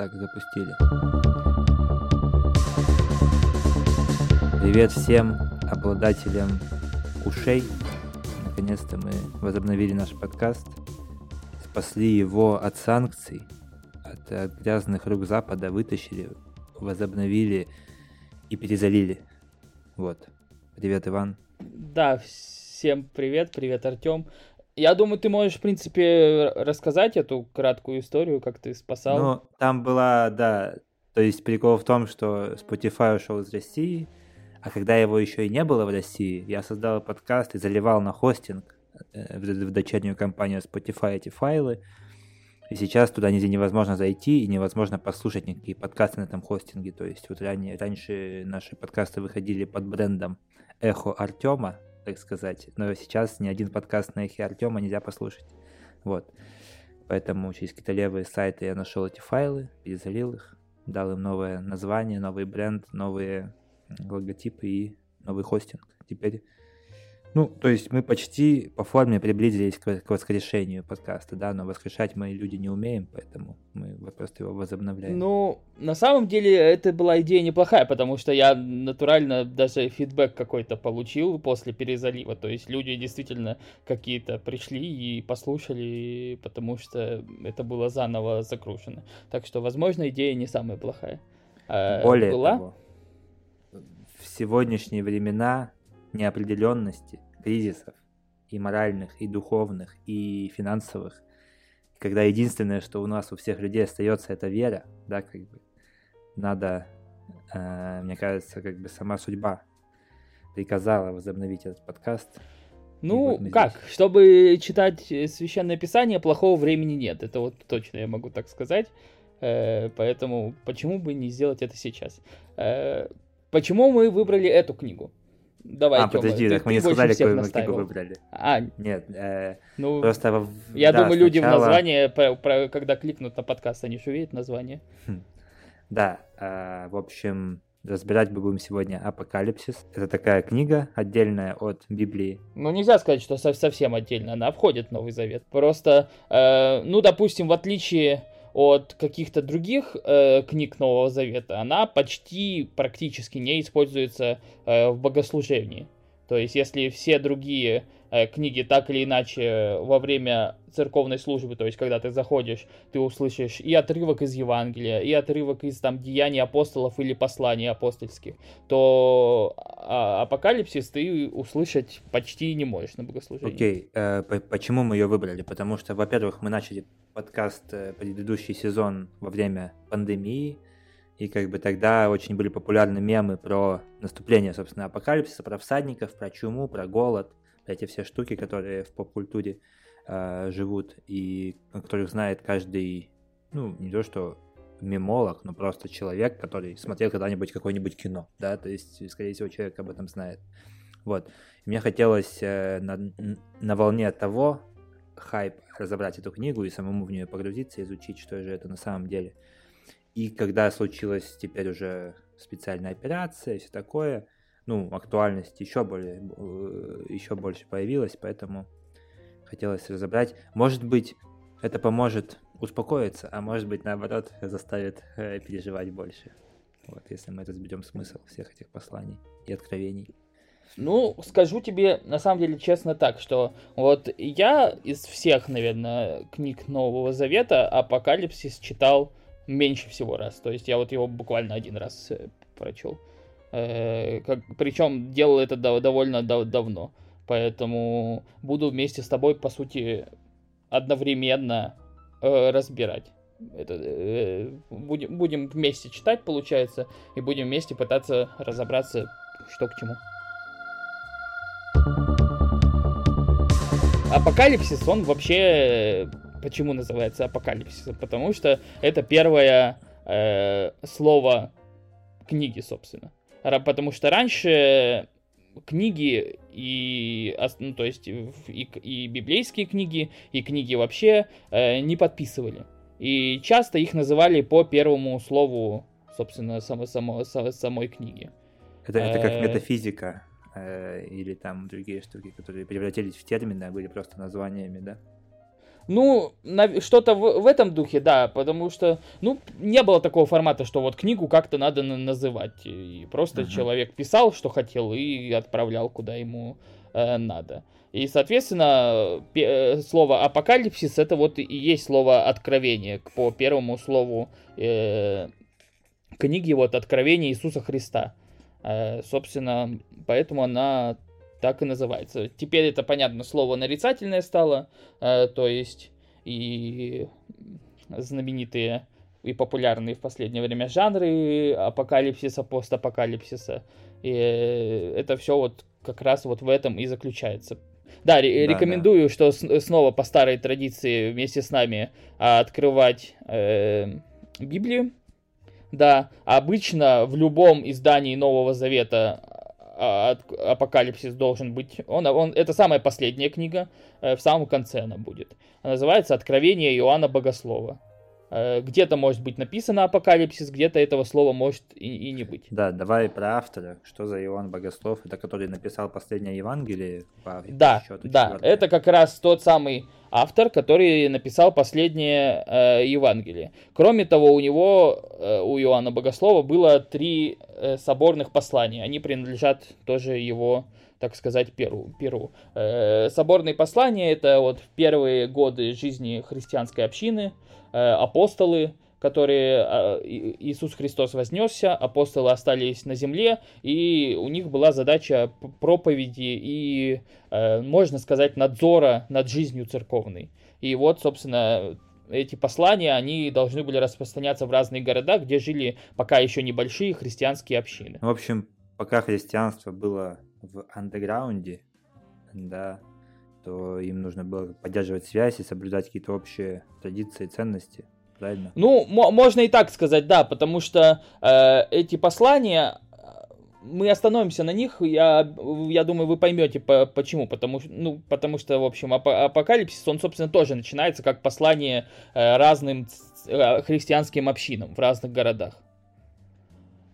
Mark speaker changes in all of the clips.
Speaker 1: Так, запустили. Привет всем обладателям ушей. Наконец-то мы возобновили наш подкаст. Спасли его от санкций, от, от грязных рук Запада, вытащили, возобновили и перезалили. Вот. Привет, Иван.
Speaker 2: Да, всем привет, привет, Артем. Я думаю, ты можешь, в принципе, рассказать эту краткую историю, как ты спасал.
Speaker 1: Ну, там была, да, то есть прикол в том, что Spotify ушел из России, а когда его еще и не было в России, я создал подкаст и заливал на хостинг э, в дочернюю компанию Spotify эти файлы. И сейчас туда нигде невозможно зайти и невозможно послушать никакие подкасты на этом хостинге. То есть вот ранее, раньше наши подкасты выходили под брендом Эхо Артема, так сказать. Но сейчас ни один подкаст на Эхе Артема нельзя послушать. Вот. Поэтому через какие-то левые сайты я нашел эти файлы, перезалил их, дал им новое название, новый бренд, новые логотипы и новый хостинг. Теперь ну, то есть мы почти по форме приблизились к, к воскрешению подкаста, да, но воскрешать мы люди не умеем, поэтому мы просто его возобновляем.
Speaker 2: Ну, на самом деле это была идея неплохая, потому что я натурально даже фидбэк какой-то получил после перезалива, то есть люди действительно какие-то пришли и послушали, потому что это было заново закручено. Так что, возможно, идея не самая плохая.
Speaker 1: А, Более была? того, в сегодняшние времена неопределенности, кризисов, и моральных, и духовных, и финансовых, когда единственное, что у нас у всех людей остается, это вера, да, как бы надо, э, мне кажется, как бы сама судьба приказала возобновить этот подкаст.
Speaker 2: Ну, вот как, здесь. чтобы читать священное писание, плохого времени нет, это вот точно я могу так сказать, э, поэтому почему бы не сделать это сейчас? Э, почему мы выбрали эту книгу?
Speaker 1: Давай, А, Тёма, подожди, так мы не сказали, какую мы книгу выбрали. А, нет, э,
Speaker 2: ну, просто... Я да, думаю, люди в название, про, про, когда кликнут на подкаст, они же увидят название.
Speaker 1: Хм. Да, э, в общем, разбирать мы будем сегодня «Апокалипсис». Это такая книга отдельная от Библии.
Speaker 2: Ну, нельзя сказать, что совсем отдельно, она входит в Новый Завет. Просто, э, ну, допустим, в отличие от каких-то других э, книг Нового Завета, она почти практически не используется э, в богослужении. То есть, если все другие э, книги так или иначе во время церковной службы, то есть, когда ты заходишь, ты услышишь и отрывок из Евангелия, и отрывок из там Деяний апостолов или посланий апостольских, то а, апокалипсис ты услышать почти не можешь на богослужении.
Speaker 1: Окей, okay. э, почему мы ее выбрали? Потому что, во-первых, мы начали подкаст э, предыдущий сезон во время пандемии, и как бы тогда очень были популярны мемы про наступление, собственно, апокалипсиса, про всадников, про чуму, про голод, про эти все штуки, которые в поп-культуре э, живут и которых знает каждый, ну, не то что мемолог, но просто человек, который смотрел когда-нибудь какое-нибудь кино, да, то есть, скорее всего, человек об этом знает. Вот. И мне хотелось э, на, на волне того хайп разобрать эту книгу и самому в нее погрузиться, изучить, что же это на самом деле – и когда случилась теперь уже специальная операция и все такое, ну, актуальность еще более, э, еще больше появилась, поэтому хотелось разобрать. Может быть, это поможет успокоиться, а может быть, наоборот, заставит э, переживать больше. Вот, если мы разберем смысл всех этих посланий и откровений.
Speaker 2: Ну, скажу тебе, на самом деле, честно так, что вот я из всех, наверное, книг Нового Завета Апокалипсис читал меньше всего раз. То есть я вот его буквально один раз э, прочел. Э, причем делал это до, довольно дав давно. Поэтому буду вместе с тобой, по сути, одновременно э, разбирать. Это, э, будем, будем вместе читать, получается, и будем вместе пытаться разобраться, что к чему. Апокалипсис, он вообще Почему называется апокалипсис? Потому что это первое э, слово книги, собственно. Потому что раньше книги и, ну, то есть и, и библейские книги, и книги вообще э, не подписывали. И часто их называли по первому слову, собственно, само, само, самой книги.
Speaker 1: Это, это как э, метафизика э, или там другие штуки, которые превратились в термины, а были просто названиями, да?
Speaker 2: Ну, что-то в, в этом духе, да, потому что, ну, не было такого формата, что вот книгу как-то надо на- называть. И просто uh-huh. человек писал, что хотел, и отправлял, куда ему э, надо. И, соответственно, э, слово апокалипсис это вот и есть слово откровение по первому слову э, книги вот откровение Иисуса Христа. Э, собственно, поэтому она так и называется. Теперь это, понятно, слово нарицательное стало, э, то есть и знаменитые и популярные в последнее время жанры апокалипсиса, постапокалипсиса. И это все вот как раз вот в этом и заключается. Да, да рекомендую, да. что с- снова по старой традиции вместе с нами открывать э, Библию. Да, обычно в любом издании Нового Завета а, Апокалипсис должен быть. Он, он, это самая последняя книга, э, в самом конце она будет. Она называется Откровение Иоанна Богослова. Э, где-то может быть написано апокалипсис, где-то этого слова может и, и не быть.
Speaker 1: Да, давай про автора. Что за Иоанн Богослов? Это который написал последнее Евангелие?
Speaker 2: По да, счету, да. Это как раз тот самый автор, который написал последнее э, Евангелие. Кроме того, у него, э, у Иоанна Богослова, было три э, соборных послания. Они принадлежат тоже его так сказать, Перу. Перу. Э, соборные послания — это вот первые годы жизни христианской общины, Э, апостолы, которые а, Иисус Христос вознесся, апостолы остались на земле, и у них была задача проповеди и, э, можно сказать, надзора над жизнью церковной. И вот, собственно, эти послания, они должны были распространяться в разные города, где жили пока еще небольшие христианские общины.
Speaker 1: В общем, пока христианство было в андеграунде, да, то им нужно было поддерживать связь и соблюдать какие-то общие традиции ценности. Правильно?
Speaker 2: Ну, можно и так сказать, да, потому что э, эти послания мы остановимся на них, я, я думаю, вы поймете по, почему. Потому, ну, потому что, в общем, ап апокалипсис, он, собственно, тоже начинается как послание э, разным э, христианским общинам в разных городах.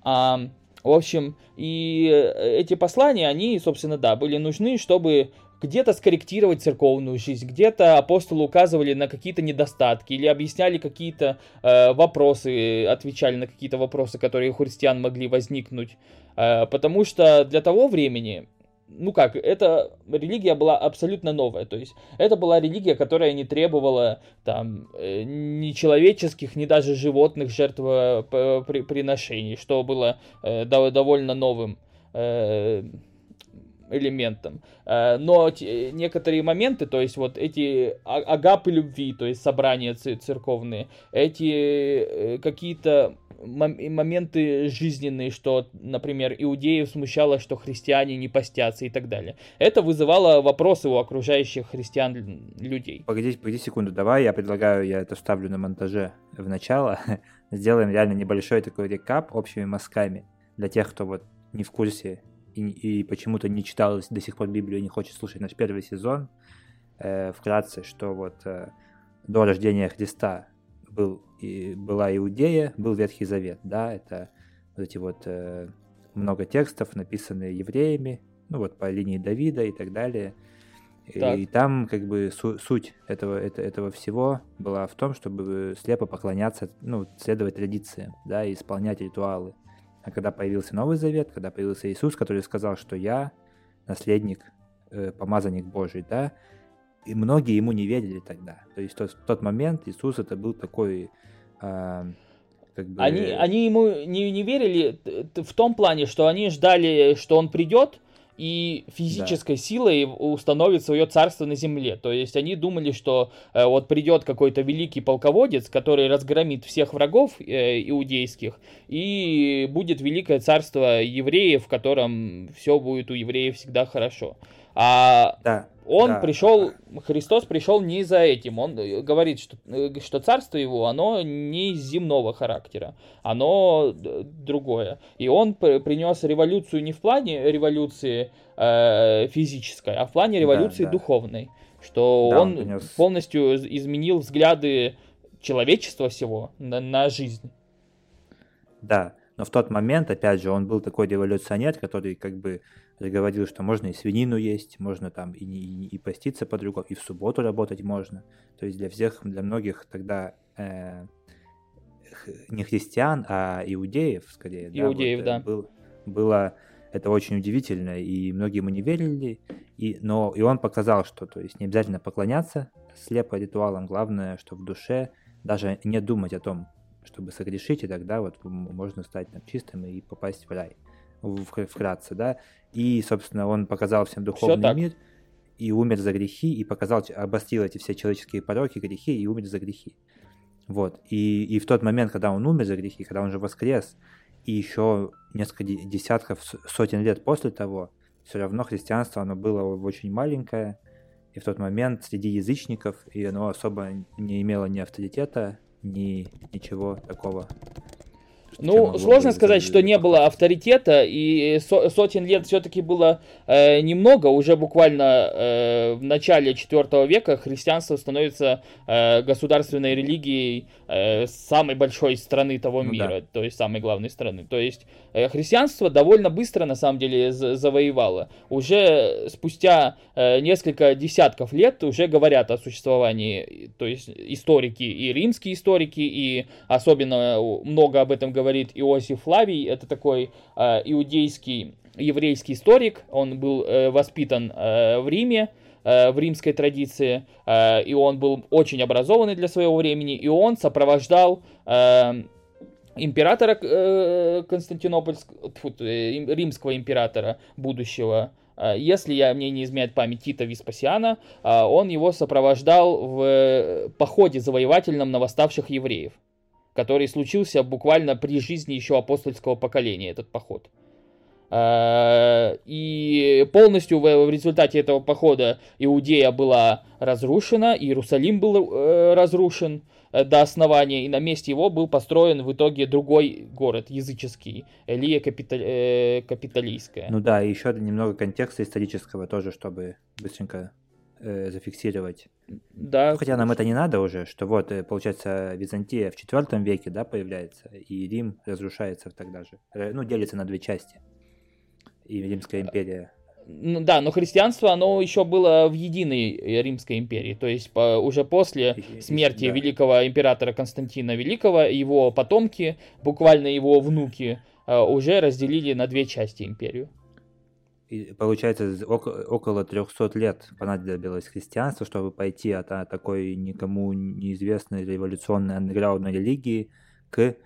Speaker 2: А, в общем, и э, эти послания, они, собственно, да, были нужны, чтобы где-то скорректировать церковную жизнь, где-то апостолы указывали на какие-то недостатки или объясняли какие-то э, вопросы, отвечали на какие-то вопросы, которые у христиан могли возникнуть. Э, потому что для того времени, ну как, эта религия была абсолютно новая. То есть это была религия, которая не требовала там э, ни человеческих, ни даже животных жертвоприношений, что было э, довольно новым. Э, элементом. Э, но некоторые моменты, то есть вот эти а, агапы любви, то есть собрания церковные, эти э, какие-то моменты жизненные, что, например, иудеев смущало, что христиане не постятся и так далее. Это вызывало вопросы у окружающих христиан людей.
Speaker 1: Погоди, погоди секунду, давай я предлагаю, я это вставлю на монтаже в начало, сделаем реально небольшой такой рекап общими мазками для тех, кто вот не в курсе и, и почему-то не читал до сих пор Библию и не хочет слушать наш первый сезон, э, вкратце, что вот э, до рождения Христа был, и, была Иудея, был Ветхий Завет, да, это вот эти вот э, много текстов, написанные евреями, ну вот по линии Давида и так далее. Так. И там как бы су- суть этого, это, этого всего была в том, чтобы слепо поклоняться, ну, следовать традициям, да, и исполнять ритуалы. А когда появился Новый Завет, когда появился Иисус, который сказал, что я наследник, э, помазанник Божий, да, и многие ему не верили тогда. То есть тот, в тот момент Иисус это был такой... Э,
Speaker 2: как бы... они, они ему не, не верили в том плане, что они ждали, что он придет, и физической да. силой установит свое царство на земле. То есть они думали, что э, вот придет какой-то великий полководец, который разгромит всех врагов э, иудейских, и будет великое царство евреев, в котором все будет у евреев всегда хорошо. А да. Он да. пришел, Христос пришел не за этим. Он э, говорит, что, э, что царство его, оно не земного характера, оно другое. И он принес революцию не в плане революции э, физической, а в плане революции да, да. духовной. Что да, он, он принес... полностью изменил взгляды человечества всего на, на жизнь.
Speaker 1: Да, Но в тот момент, опять же, он был такой революционер, который как бы говорил, что можно и свинину есть, можно там и, и, и поститься по-другому, и в субботу работать можно. То есть для всех, для многих тогда э, не христиан, а иудеев, скорее.
Speaker 2: Иудеев, да.
Speaker 1: Вот, да. Был, было это очень удивительно, и многие ему не верили, и, но и он показал, что то есть не обязательно поклоняться слепо ритуалам, главное, что в душе даже не думать о том, чтобы согрешить, и тогда вот можно стать там, чистым и попасть в рай, вкратце, да. И, собственно, он показал всем духовный мир, и умер за грехи, и показал, обострил эти все человеческие пороки, грехи, и умер за грехи. Вот. И, и в тот момент, когда он умер за грехи, когда он же воскрес, и еще несколько десятков, сотен лет после того, все равно христианство, оно было очень маленькое, и в тот момент среди язычников, и оно особо не имело ни авторитета, ни ничего такого
Speaker 2: ну, сложно сказать, что не было авторитета, и сотен лет все-таки было э, немного. Уже буквально э, в начале IV века христианство становится э, государственной религией э, самой большой страны того ну, мира, да. то есть самой главной страны. То есть э, христианство довольно быстро, на самом деле, завоевало. Уже спустя э, несколько десятков лет уже говорят о существовании, то есть историки, и римские историки, и особенно много об этом говорят говорит Иосиф Флавий, это такой э, иудейский еврейский историк, он был э, воспитан э, в Риме, э, в римской традиции, э, и он был очень образованный для своего времени, и он сопровождал э, императора Константинопольского, э, римского императора будущего, если я, мне не изменяет память Тита Веспасиана, он его сопровождал в походе завоевательном на восставших евреев который случился буквально при жизни еще апостольского поколения, этот поход. А, и полностью в результате этого похода Иудея была разрушена, Иерусалим был э, разрушен э, до основания, и на месте его был построен в итоге другой город, языческий, Элия Капитал... Э.
Speaker 1: Ну да, и еще немного контекста исторического тоже, чтобы быстренько э, зафиксировать.
Speaker 2: Да.
Speaker 1: Ну, хотя нам это не надо уже, что вот, э, получается, Византия в IV веке, да, появляется, и Рим разрушается тогда же. Э, ну, делится на две части. И Римская империя
Speaker 2: ну, да, но христианство, оно еще было в единой Римской империи. То есть по, уже после смерти да. великого императора Константина Великого, его потомки, буквально его внуки, э, уже разделили на две части империю.
Speaker 1: И получается, около 300 лет понадобилось христианство, чтобы пойти от, такой никому неизвестной революционной андеграундной религии к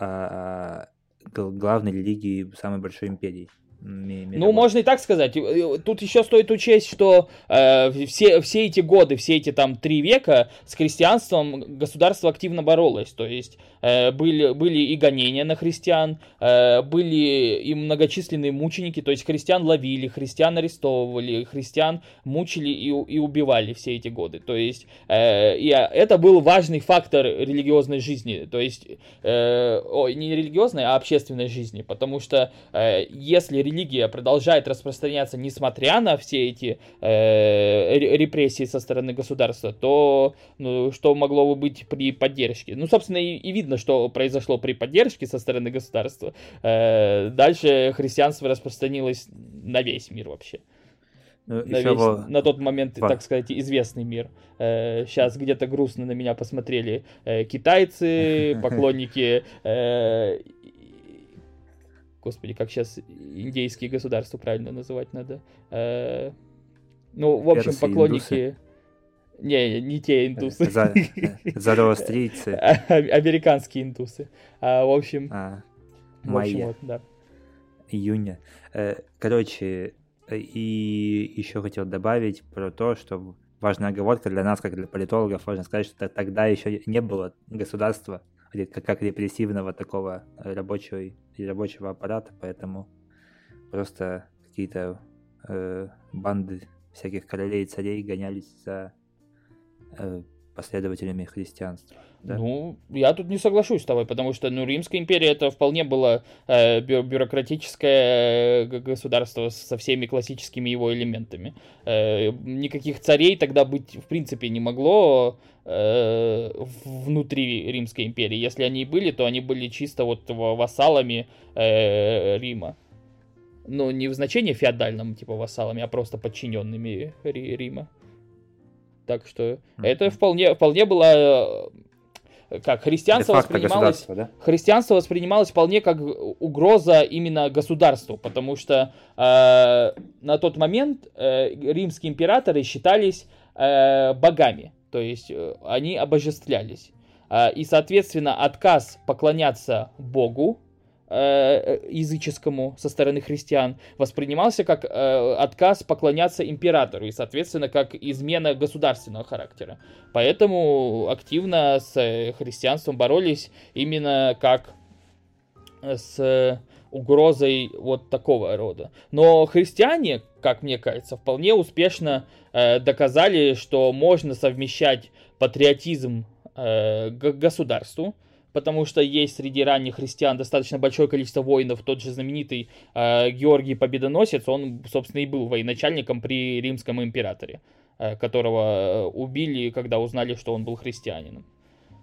Speaker 1: а, главной религии самой большой империи.
Speaker 2: Ну, можно и так сказать. Тут еще стоит учесть, что э, все, все эти годы, все эти там три века с христианством государство активно боролось. То есть э, были, были и гонения на христиан, э, были и многочисленные мученики, то есть христиан ловили, христиан арестовывали, христиан мучили и, и убивали все эти годы. То есть э, и это был важный фактор религиозной жизни. То есть, э, о, не религиозной, а общественной жизни. Потому что э, если религия продолжает распространяться, несмотря на все эти э, репрессии со стороны государства, то ну, что могло бы быть при поддержке? Ну, собственно, и, и видно, что произошло при поддержке со стороны государства. Э, дальше христианство распространилось на весь мир вообще. Ну, на, весь, во... на тот момент, так сказать, известный мир. Э, сейчас где-то грустно на меня посмотрели э, китайцы, поклонники э, Господи, как сейчас индейские государства правильно называть надо. Э, ну, в общем, Персы, поклонники... Индусы. Не, не те индусы. За,
Speaker 1: Зороастрийцы.
Speaker 2: Американские индусы. А, в общем... А,
Speaker 1: в общем, вот, да. Июня. Э, короче, и еще хотел добавить про то, что важная оговорка для нас, как для политологов, важно сказать, что тогда еще не было государства, как репрессивного такого рабочего, рабочего аппарата, поэтому просто какие-то э, банды всяких королей и царей гонялись за э, последователями христианства.
Speaker 2: Да? Ну, я тут не соглашусь с тобой, потому что, ну, Римская империя это вполне было э, бю- бюрократическое э, государство со всеми классическими его элементами. Э, никаких царей тогда быть, в принципе, не могло э, внутри Римской империи. Если они и были, то они были чисто вот вассалами э, Рима. Ну, не в значении феодальном, типа вассалами, а просто подчиненными Рима. Так что mm-hmm. это вполне, вполне было как христианство воспринималось, да? христианство воспринималось вполне как угроза именно государству, потому что э, на тот момент э, римские императоры считались э, богами, то есть э, они обожествлялись. Э, и, соответственно, отказ поклоняться Богу Э, языческому со стороны христиан воспринимался как э, отказ поклоняться императору и, соответственно, как измена государственного характера. Поэтому активно с христианством боролись именно как с угрозой вот такого рода. Но христиане, как мне кажется, вполне успешно э, доказали, что можно совмещать патриотизм э, к государству, потому что есть среди ранних христиан достаточно большое количество воинов. Тот же знаменитый э, Георгий Победоносец, он, собственно, и был военачальником при римском императоре, э, которого э, убили, когда узнали, что он был христианином.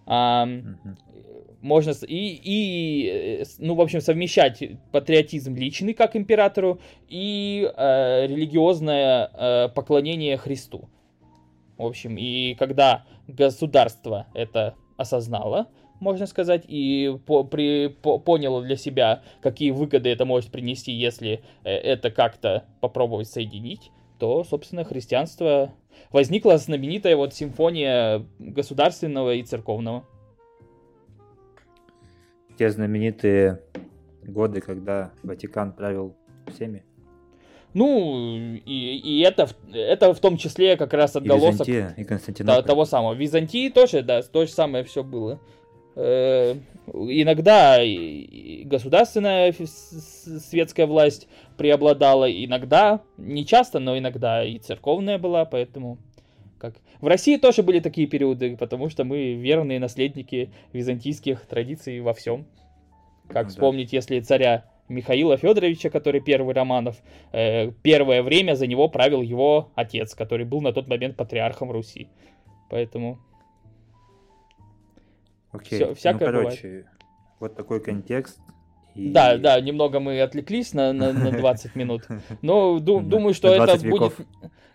Speaker 2: А, Можно и, и, э, ну, в общем, совмещать патриотизм личный, как императору, и э, религиозное э, поклонение Христу. В общем, и когда государство это осознало, можно сказать, и по, при, по, понял для себя, какие выгоды это может принести, если э, это как-то попробовать соединить, то, собственно, христианство возникла знаменитая вот симфония государственного и церковного.
Speaker 1: Те знаменитые годы, когда Ватикан правил всеми.
Speaker 2: Ну, и, и это, это в том числе как раз отголосок
Speaker 1: и Византия, и Константинополь.
Speaker 2: того самого. В Византии тоже, да, то же самое все было. Э, иногда государственная светская власть преобладала, иногда, не часто, но иногда и церковная была, поэтому как... В России тоже были такие периоды, потому что мы верные наследники византийских традиций во всем. Как да. вспомнить, если царя Михаила Федоровича, который первый Романов, э, первое время за него правил его отец, который был на тот момент патриархом Руси. Поэтому
Speaker 1: Окей. Все, всякое ну, короче, бывает. вот такой контекст.
Speaker 2: И... Да, да, немного мы отвлеклись на, на, на 20 минут. Но ду, думаю, что это будет,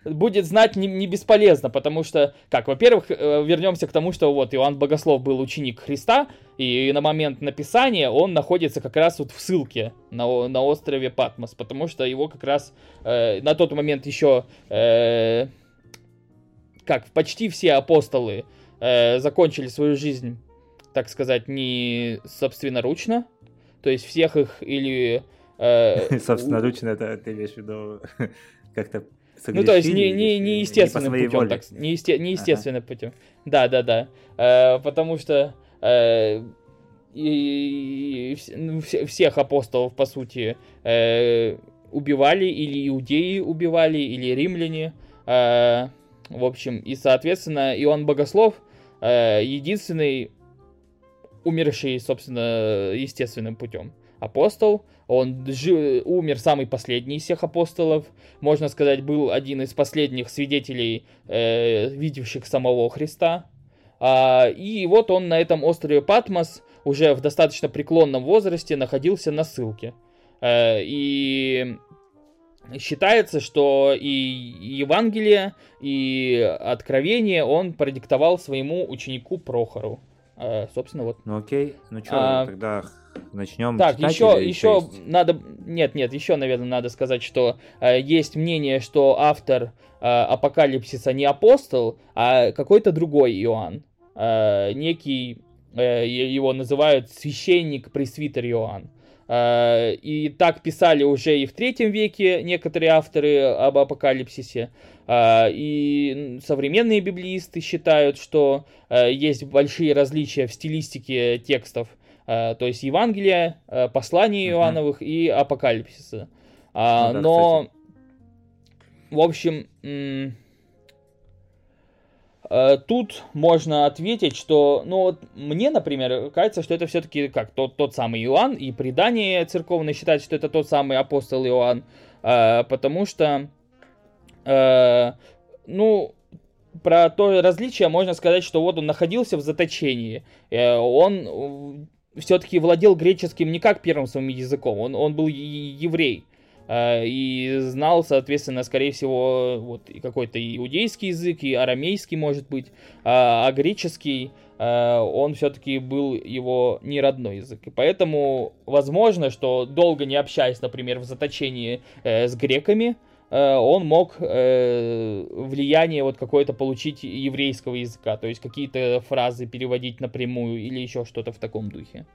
Speaker 2: будет знать не, не бесполезно, потому что, как, во-первых, э, вернемся к тому, что вот Иоанн Богослов был ученик Христа, и на момент написания он находится как раз вот в ссылке на, на острове Патмос, потому что его как раз э, на тот момент еще, э, как, почти все апостолы э, закончили свою жизнь так сказать, не собственноручно. То есть всех их или...
Speaker 1: Э, собственноручно это ты имеешь в виду как-то
Speaker 2: ну, то есть не, не, не естественным не путем, так, не, есте, не естественным ага. путем. Да, да, да. Э, потому что э, и, и, ну, всех апостолов, по сути, э, убивали, или иудеи убивали, или римляне. Э, в общем, и, соответственно, Иоанн Богослов э, единственный умерший, собственно, естественным путем. Апостол, он жил, умер самый последний из всех апостолов, можно сказать, был один из последних свидетелей, э, видевших самого Христа. А, и вот он на этом острове Патмос уже в достаточно преклонном возрасте находился на ссылке. Э, и считается, что и Евангелие, и Откровение он продиктовал своему ученику Прохору. А, собственно, вот.
Speaker 1: Ну окей, ну что, а, тогда начнем.
Speaker 2: Так, еще, еще есть? надо, нет, нет, еще, наверное, надо сказать, что э, есть мнение, что автор э, Апокалипсиса не апостол, а какой-то другой Иоанн, э, некий, э, его называют священник пресвитер Иоанн. Э, и так писали уже и в третьем веке некоторые авторы об апокалипсисе. Э, и современные библиисты считают, что э, есть большие различия в стилистике текстов. То есть Евангелия, послания Иоанновых и апокалипсиса. Ну, да, Но, кстати. в общем, тут можно ответить, что, ну вот мне, например, кажется, что это все-таки как тот, тот самый Иоанн, и предание церковное считает, что это тот самый апостол Иоанн, э, потому что, э, ну, про то различие можно сказать, что вот он находился в заточении, он все-таки владел греческим не как первым своим языком, он, он был еврей, Э, и знал, соответственно, скорее всего, вот и какой-то иудейский язык, и арамейский, может быть, а, а греческий, э, он все-таки был его не родной язык. И поэтому возможно, что долго не общаясь, например, в заточении э, с греками, он мог влияние вот какое-то получить еврейского языка, то есть какие-то фразы переводить напрямую или еще что-то в таком духе.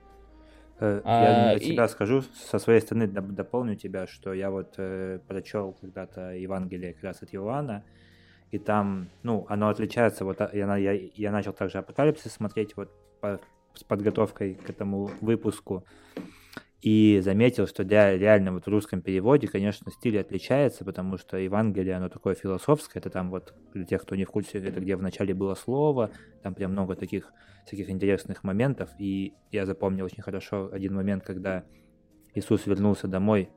Speaker 1: Э, я а, от себя и... скажу, со своей стороны дополню тебя, что я вот э, прочел когда-то Евангелие как раз от Иоанна, и там, ну, оно отличается, вот а, я, я, я начал также Апокалипсис смотреть вот по, с подготовкой к этому выпуску, и заметил, что для, реально вот в русском переводе, конечно, стиль отличается, потому что Евангелие, оно такое философское, это там вот, для тех, кто не в курсе, это где вначале было слово, там прям много таких всяких интересных моментов, и я запомнил очень хорошо один момент, когда Иисус вернулся домой,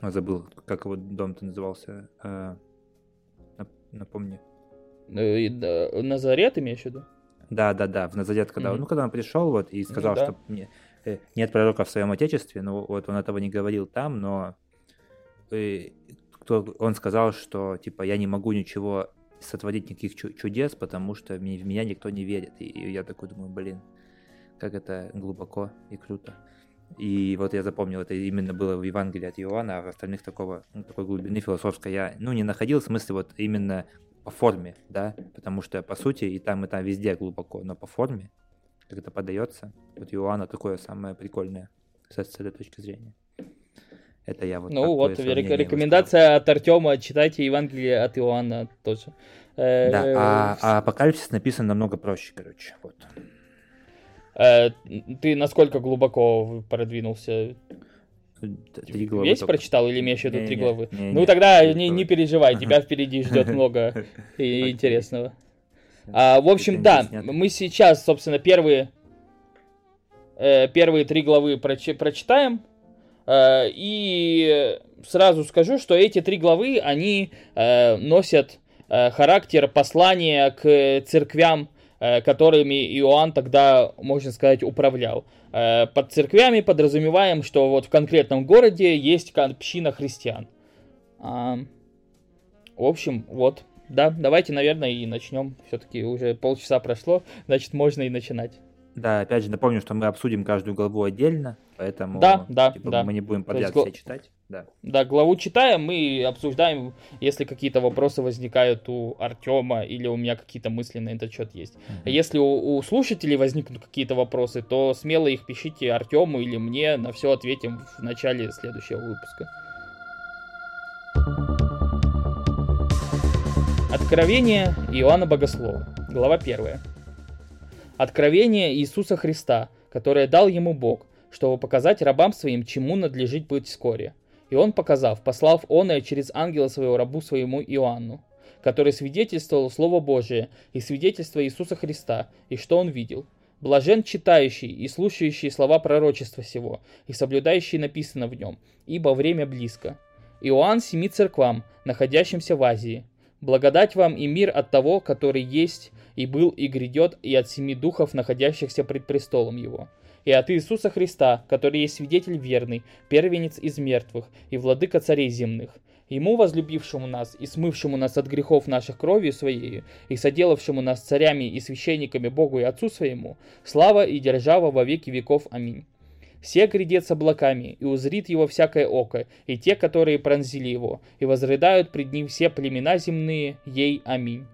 Speaker 1: забыл, как его дом-то назывался, э, напомни.
Speaker 2: Э, Назарет имеешь в виду?
Speaker 1: Да, да, да, в Назарет, когда, mm-hmm. ну, когда он пришел вот и сказал, ну, да. что мне, нет пророка в своем отечестве, но вот он этого не говорил там, но э, кто, он сказал, что типа я не могу ничего сотворить никаких чудес, потому что в меня никто не верит. И я такой думаю, блин, как это глубоко и круто. И вот я запомнил, это именно было в Евангелии от Иоанна, а в остальных такого, ну, такой глубины философской я, ну, не находил, в смысле, вот именно по форме, да, потому что, по сути, и там, и там везде глубоко, но по форме как это подается. Вот Иоанна такое самое прикольное с этой точки зрения. Это я вот.
Speaker 2: Ну вот, рекомендация от Артема, читайте Евангелие от Иоанна тоже.
Speaker 1: Э, да, а, а апокалипсис написан намного проще, короче. Вот.
Speaker 2: Э, ты насколько глубоко продвинулся?
Speaker 1: Три главы
Speaker 2: Весь только. прочитал или имеешь в виду три главы? Не, ну не, тогда не, не переживай, тебя впереди ждет много интересного. А, в общем, да, мы сейчас, собственно, первые, э, первые три главы проч- прочитаем. Э, и сразу скажу, что эти три главы, они э, носят э, характер послания к церквям, э, которыми Иоанн тогда, можно сказать, управлял. Э, под церквями подразумеваем, что вот в конкретном городе есть община христиан. А, в общем, вот да, давайте, наверное, и начнем. Все-таки уже полчаса прошло, значит, можно и начинать.
Speaker 1: Да, опять же, напомню, что мы обсудим каждую главу отдельно, поэтому
Speaker 2: да, да,
Speaker 1: типа,
Speaker 2: да.
Speaker 1: мы не будем подряд есть, все читать. Да.
Speaker 2: да, главу читаем, мы обсуждаем, если какие-то вопросы возникают у Артема или у меня какие-то мысли на этот счет есть. Uh-huh. Если у, у слушателей возникнут какие-то вопросы, то смело их пишите Артему или мне, на все ответим в начале следующего выпуска. Откровение Иоанна Богослова, глава 1. Откровение Иисуса Христа, которое дал ему Бог, чтобы показать рабам своим, чему надлежит быть вскоре. И он показав, послав оное через ангела своего рабу своему Иоанну, который свидетельствовал Слово Божие и свидетельство Иисуса Христа, и что он видел. Блажен читающий и слушающий слова пророчества сего, и соблюдающий написано в нем, ибо время близко. Иоанн семи церквам, находящимся в Азии, Благодать вам и мир от того, который есть и был и грядет, и от семи духов, находящихся пред престолом его, и от Иисуса Христа, который есть свидетель верный, первенец из мертвых и владыка царей земных, Ему, возлюбившему нас и смывшему нас от грехов наших кровью Своей, и соделавшему нас царями и священниками Богу и Отцу Своему, слава и держава во веки веков. Аминь. Все грядет с облаками, и узрит его всякое око, и те, которые пронзили его, и возрыдают пред ним все племена земные, ей аминь.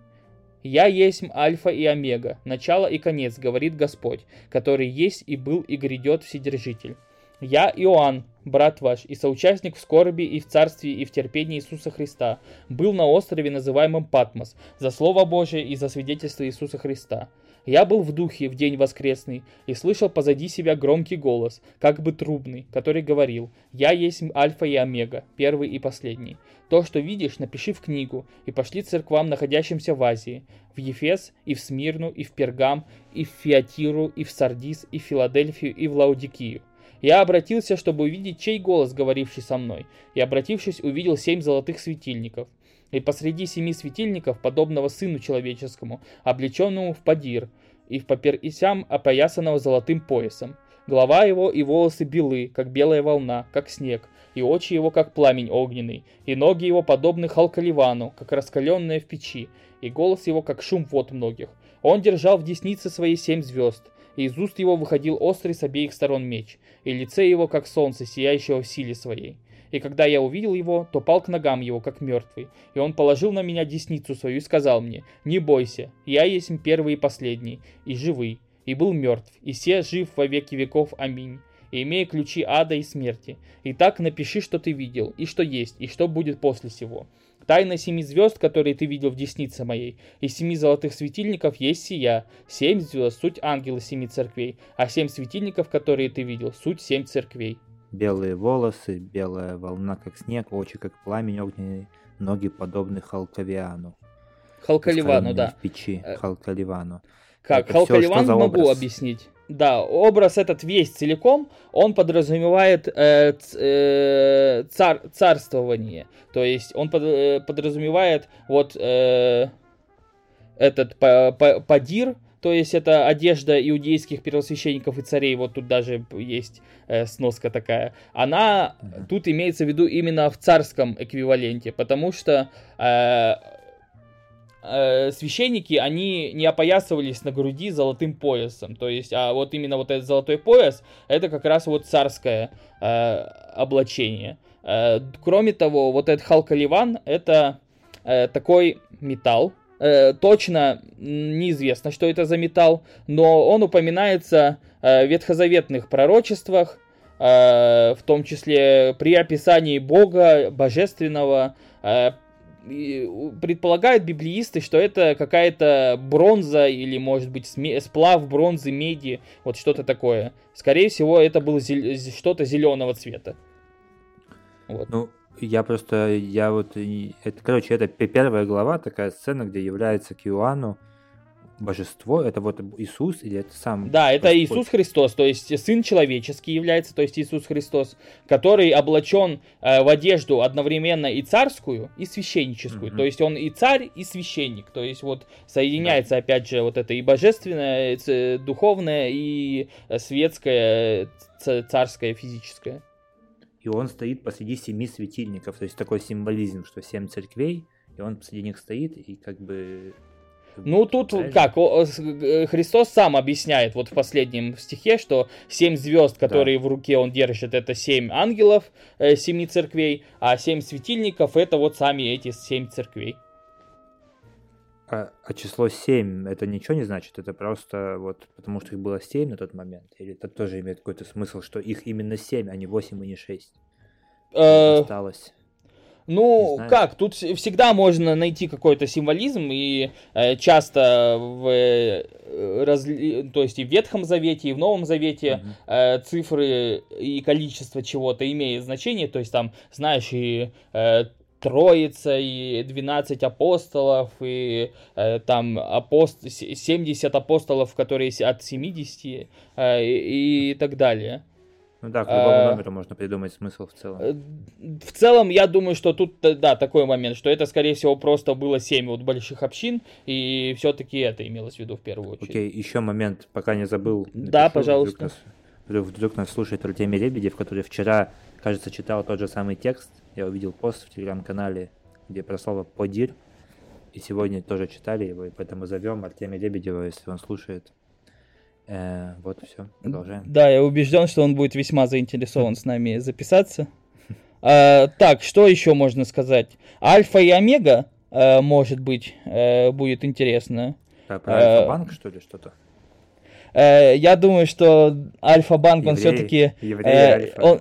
Speaker 2: «Я есть Альфа и Омега, начало и конец, говорит Господь, который есть и был и грядет Вседержитель. Я Иоанн, брат ваш, и соучастник в скорби и в царстве и в терпении Иисуса Христа, был на острове, называемом Патмос, за Слово Божие и за свидетельство Иисуса Христа. Я был в духе в день воскресный и слышал позади себя громкий голос, как бы трубный, который говорил «Я есть Альфа и Омега, первый и последний. То, что видишь, напиши в книгу и пошли церквам, находящимся в Азии, в Ефес, и в Смирну, и в Пергам, и в Фиатиру, и в Сардис, и в Филадельфию, и в Лаудикию. Я обратился, чтобы увидеть, чей голос, говоривший со мной, и, обратившись, увидел семь золотых светильников. И посреди семи светильников, подобного сыну человеческому, облеченному в падир, и в поперисям опоясанного золотым поясом. Голова его и волосы белы, как белая волна, как снег, и очи его, как пламень огненный, и ноги его подобны халкаливану, как раскаленные в печи, и голос его, как шум вод многих. Он держал в деснице свои семь звезд, и из уст его выходил острый с обеих сторон меч, и лице его, как солнце, сияющего в силе своей. И когда я увидел его, то пал к ногам его, как мертвый. И он положил на меня десницу свою и сказал мне, «Не бойся, я есть первый и последний, и живый, и был мертв, и се жив во веки веков. Аминь. И имея ключи ада и смерти. Итак, напиши, что ты видел, и что есть, и что будет после сего. Тайна семи звезд, которые ты видел в деснице моей, и семи золотых светильников есть сия. Семь звезд — суть ангелы семи церквей, а семь светильников, которые ты видел, суть семь церквей.
Speaker 1: Белые волосы, белая волна, как снег, очи, как пламень огненный, ноги, подобны Халкавиану.
Speaker 2: Халкаливану, да.
Speaker 1: в печи, э, Халкаливану.
Speaker 2: Как, Халкаливан могу образ? объяснить. Да, образ этот весь целиком, он подразумевает э, э, цар, царствование. То есть он под, э, подразумевает вот э, этот по, по, падир, то есть это одежда иудейских первосвященников и царей, вот тут даже есть э, сноска такая. Она mm-hmm. тут имеется в виду именно в царском эквиваленте, потому что э, э, священники, они не опоясывались на груди золотым поясом. То есть, а вот именно вот этот золотой пояс, это как раз вот царское э, облачение. Э, кроме того, вот этот халкаливан, это э, такой металл, э, точно неизвестно, что это за металл, но он упоминается э, в ветхозаветных пророчествах, э, в том числе при описании Бога, Божественного, предполагают библеисты, что это какая-то бронза или, может быть, сплав бронзы, меди, вот что-то такое. Скорее всего, это было зел... что-то зеленого цвета.
Speaker 1: Вот. Ну, я просто, я вот, это, короче, это первая глава, такая сцена, где является к Иоанну божество, это вот Иисус или это сам?
Speaker 2: Да, это Господь? Иисус Христос, то есть Сын человеческий является, то есть Иисус Христос, который облачен э, в одежду одновременно и царскую, и священническую, mm-hmm. то есть он и царь, и священник, то есть вот соединяется да. опять же вот это и божественное, и духовное, и светское, царское, физическое.
Speaker 1: И он стоит посреди семи светильников, то есть такой символизм, что семь церквей, и он посреди них стоит, и как бы
Speaker 2: ну, тут Правильно? как, э, Христос сам объясняет вот в последнем стихе, что семь звезд, которые да. в руке он держит, это семь ангелов, э, семи церквей, а семь светильников это вот сами эти семь церквей.
Speaker 1: А, а число 7 это ничего не значит? Это просто вот потому что их было 7 на тот момент? Или это тоже имеет какой-то смысл, что их именно 7, а не 8 и не 6? Э, осталось.
Speaker 2: Ну, как, тут всегда можно найти какой-то символизм, и э, часто в, э, разли... то есть и в Ветхом Завете, и в Новом Завете э, цифры и количество чего-то имеют значение, то есть там, знаешь, и э, Троица, и 12 апостолов, и э, там апост... 70 апостолов, которые от 70, э, и, и так далее.
Speaker 1: Ну да, к любому а, номеру можно придумать смысл в целом. Э,
Speaker 2: в целом, я думаю, что тут, э, да, такой момент, что это, скорее всего, просто было 7 вот больших общин, и все-таки это имелось в виду в первую очередь.
Speaker 1: Окей, еще момент, пока не забыл.
Speaker 2: Напишу, да, пожалуйста.
Speaker 1: Вдруг нас, вдруг, вдруг нас слушает Артемий Лебедев, который вчера, кажется, читал тот же самый текст. Я увидел пост в телеграм-канале, где про слово «подир», и сегодня тоже читали его, и поэтому зовем Артемия Лебедева, если он слушает. Э, вот все, продолжаем.
Speaker 2: Да, я убежден, что он будет весьма заинтересован с нами записаться. А, так, что еще можно сказать? Альфа и Омега, а, может быть, а, будет интересно.
Speaker 1: Да, про Альфа-банк, что ли, что-то?
Speaker 2: Я думаю, что Альфа-банк, он все-таки...
Speaker 1: Евреи, он,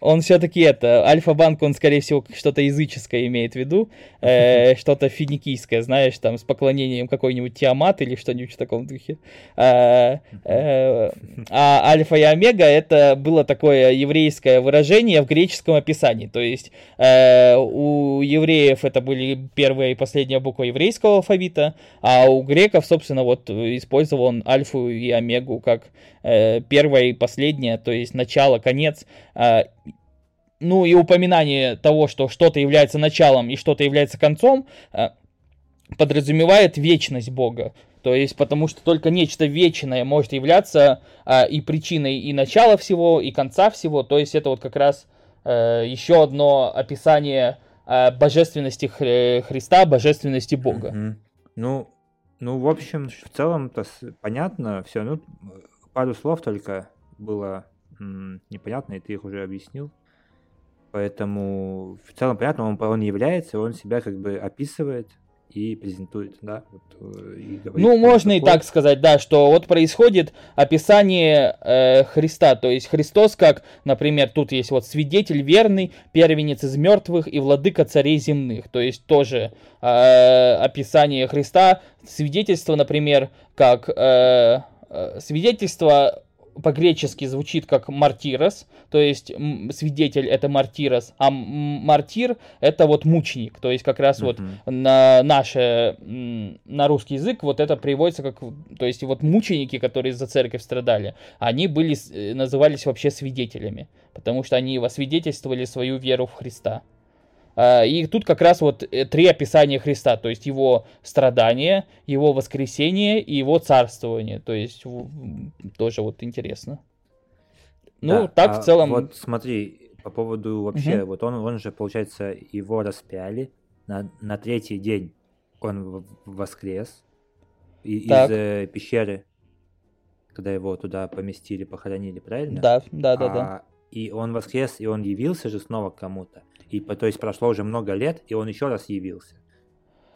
Speaker 2: он все-таки это, Альфа-банк, он, скорее всего, что-то языческое имеет в виду, э, что-то финикийское, знаешь, там, с поклонением какой-нибудь Тиамат или что-нибудь в таком духе. А, э, а Альфа и Омега это было такое еврейское выражение в греческом описании, то есть э, у евреев это были первая и последняя буква еврейского алфавита, а у греков, собственно, вот использовал он Альфу и Омегу как э, первая и последняя, то есть начало, конец. Э, ну и упоминание того, что что-то является началом и что-то является концом, э, подразумевает вечность Бога. То есть, потому что только нечто вечное может являться э, и причиной и начала всего, и конца всего. То есть, это вот как раз э, еще одно описание э, божественности Хри- Христа, божественности Бога.
Speaker 1: Mm-hmm. Ну, ну, в общем, в целом-то понятно все. Ну, пару слов только было м- непонятно, и ты их уже объяснил. Поэтому в целом понятно, он, он является, он себя как бы описывает и презентует, да? Вот,
Speaker 2: э, и говорит, ну, можно и так сказать, да, что вот происходит описание э, Христа, то есть Христос как, например, тут есть вот свидетель верный, первенец из мертвых и владыка царей земных, то есть тоже э, описание Христа, свидетельство, например, как э, э свидетельство по-гречески звучит как мартирос, то есть свидетель это мартирос, а мартир это вот мученик, то есть как раз uh-huh. вот на наше, на русский язык вот это приводится как, то есть вот мученики, которые за церковь страдали, они были, э, назывались вообще свидетелями, потому что они восвидетельствовали свою веру в Христа. А, и тут как раз вот э, три описания Христа, то есть его страдания, его воскресение и его царствование. То есть тоже вот интересно.
Speaker 1: Ну, да, так а в целом... Вот смотри, по поводу вообще, угу. вот он, он же, получается, его распяли, на, на третий день он воскрес и, из э, пещеры, когда его туда поместили, похоронили, правильно?
Speaker 2: Да, да, да, а, да.
Speaker 1: И он воскрес, и он явился же снова кому-то. И то есть прошло уже много лет, и он еще раз явился.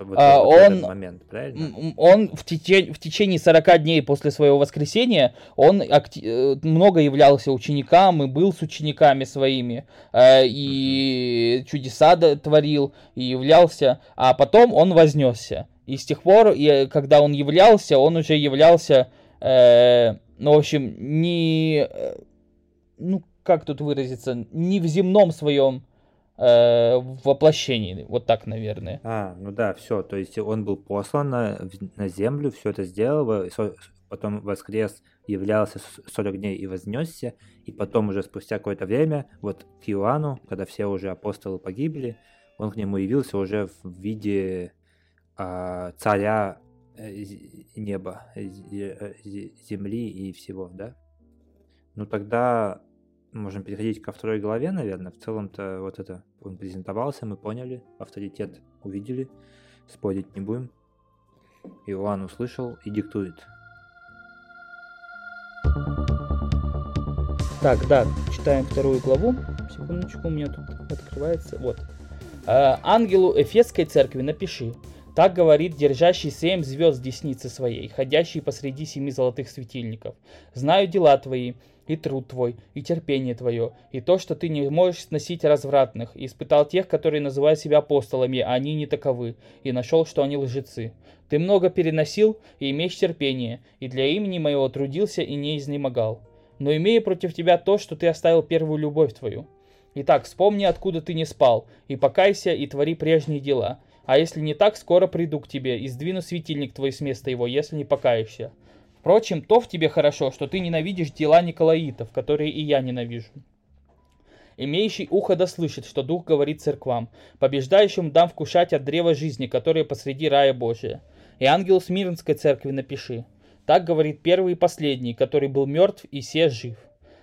Speaker 2: Вот, а, вот он, момент, правильно? Он в, течение, в течение 40 дней после своего воскресения, он акти- э, много являлся ученикам и был с учениками своими, э, и mm-hmm. чудеса творил, и являлся, а потом он вознесся. И с тех пор, и, когда он являлся, он уже являлся, э, ну, в общем, не, э, ну, как тут выразиться, не в земном своем э, воплощении. Вот так, наверное.
Speaker 1: А, ну да, все. То есть он был послан на, на землю, все это сделал, потом воскрес, являлся 40 дней и вознесся, и потом уже спустя какое-то время, вот к Иоанну, когда все уже апостолы погибли, он к нему явился уже в виде а, царя э, неба, э, земли и всего, да? Ну тогда можем переходить ко второй главе, наверное. В целом-то вот это он презентовался, мы поняли, авторитет увидели, спорить не будем. Иоанн услышал и диктует.
Speaker 2: Так, да, читаем вторую главу. Секундочку, у меня тут открывается. Вот. А, ангелу Эфесской церкви напиши. Так говорит держащий семь звезд десницы своей, ходящий посреди семи золотых светильников. Знаю дела твои, и труд твой, и терпение твое, и то, что ты не можешь сносить развратных, и испытал тех, которые называют себя апостолами, а они не таковы, и нашел, что они лжецы. Ты много переносил и имеешь терпение, и для имени моего трудился и не изнемогал. Но имею против тебя то, что ты оставил первую любовь твою. Итак, вспомни, откуда ты не спал, и покайся, и твори прежние дела. А если не так, скоро приду к тебе, и сдвину светильник твой с места его, если не покаешься. Впрочем, то в тебе хорошо, что ты ненавидишь дела Николаитов, которые и я ненавижу. Имеющий ухо да слышит, что Дух говорит церквам. Побеждающим дам вкушать от древа жизни, которое посреди рая Божия. И ангел Смирнской церкви напиши. Так говорит первый и последний, который был мертв и се жив.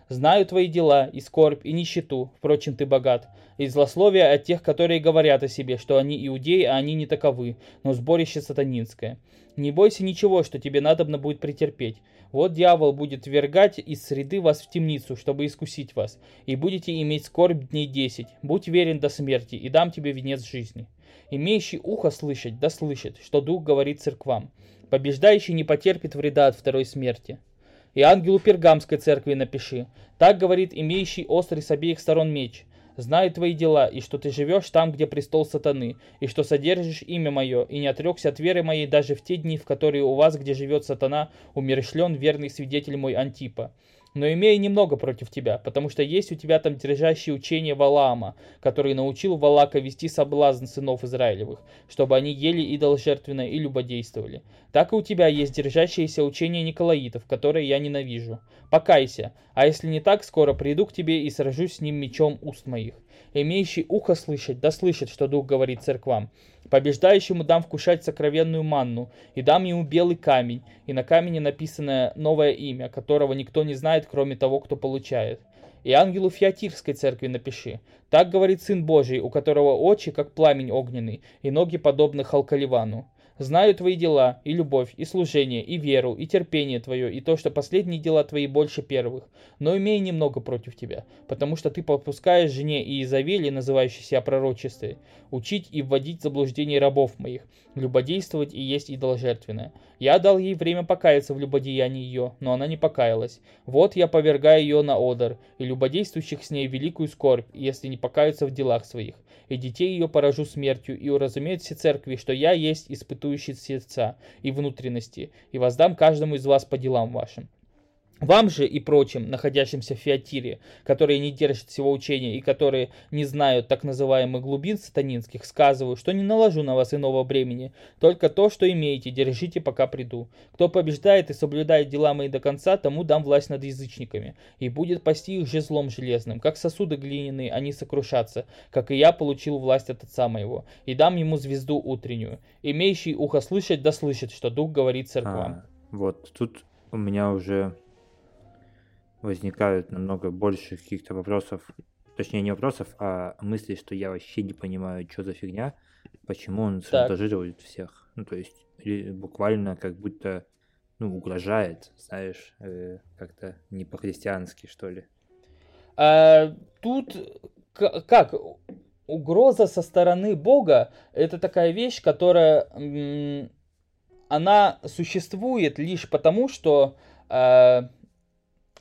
Speaker 2: Знаю твои дела, и скорбь, и нищету, впрочем, ты богат, и злословие от тех, которые говорят о себе, что они иудеи, а они не таковы, но сборище сатанинское. Не бойся ничего, что тебе надобно будет претерпеть. Вот дьявол будет вергать из среды вас в темницу, чтобы искусить вас, и будете иметь скорбь дней десять. Будь верен до смерти, и дам тебе венец жизни. Имеющий ухо слышать, да слышит, что Дух говорит церквам. Побеждающий не потерпит вреда от второй смерти. И ангелу Пергамской церкви напиши. Так говорит имеющий острый с обеих сторон меч. Знаю твои дела, и что ты живешь там, где престол сатаны, и что содержишь имя мое, и не отрекся от веры моей даже в те дни, в которые у вас, где живет сатана, умершлен верный свидетель мой Антипа но имею немного против тебя, потому что есть у тебя там держащие учение Валаама, который научил Валака вести соблазн сынов Израилевых, чтобы они ели идол жертвенно и любодействовали. Так и у тебя есть держащееся учение Николаитов, которое я ненавижу. Покайся, а если не так, скоро приду к тебе и сражусь с ним мечом уст моих. Имеющий ухо слышать, да слышит, что Дух говорит церквам. Побеждающему дам вкушать сокровенную манну, и дам ему белый камень, и на камне написано новое имя, которого никто не знает, кроме того, кто получает. И ангелу Фиатирской церкви напиши. Так говорит Сын Божий, у которого очи, как пламень огненный, и ноги подобны Халкаливану. Знаю твои дела, и любовь, и служение, и веру, и терпение твое, и то, что последние дела твои больше первых. Но имею немного против тебя, потому что ты попускаешь жене Изавели, называющей себя пророчествой, учить и вводить в заблуждение рабов моих, любодействовать и есть идоложертвенное. Я дал ей время покаяться в любодеянии ее, но она не покаялась. Вот я повергаю ее на одор, и любодействующих с ней великую скорбь, если не покаются в делах своих и детей ее поражу смертью, и уразумеют все церкви, что я есть испытующий сердца и внутренности, и воздам каждому из вас по делам вашим. Вам же и прочим, находящимся в Фиатире, которые не держат всего учения и которые не знают так называемых глубин сатанинских, сказываю, что не наложу на вас иного бремени, только то, что имеете, держите, пока приду. Кто побеждает и соблюдает дела мои до конца, тому дам власть над язычниками, и будет пасти их жезлом железным, как сосуды глиняные, они сокрушатся, как и я получил власть от отца моего, и дам ему звезду утреннюю. Имеющий ухо слышать, да слышит, что Дух говорит церквам.
Speaker 1: А, вот, тут у меня уже возникают намного больше каких-то вопросов, точнее не вопросов, а мыслей, что я вообще не понимаю, что за фигня, почему он шантажирует всех. Ну, то есть буквально как будто ну, угрожает, знаешь, э, как-то не по-христиански, что ли.
Speaker 2: А, тут как угроза со стороны Бога это такая вещь, которая она существует лишь потому, что э,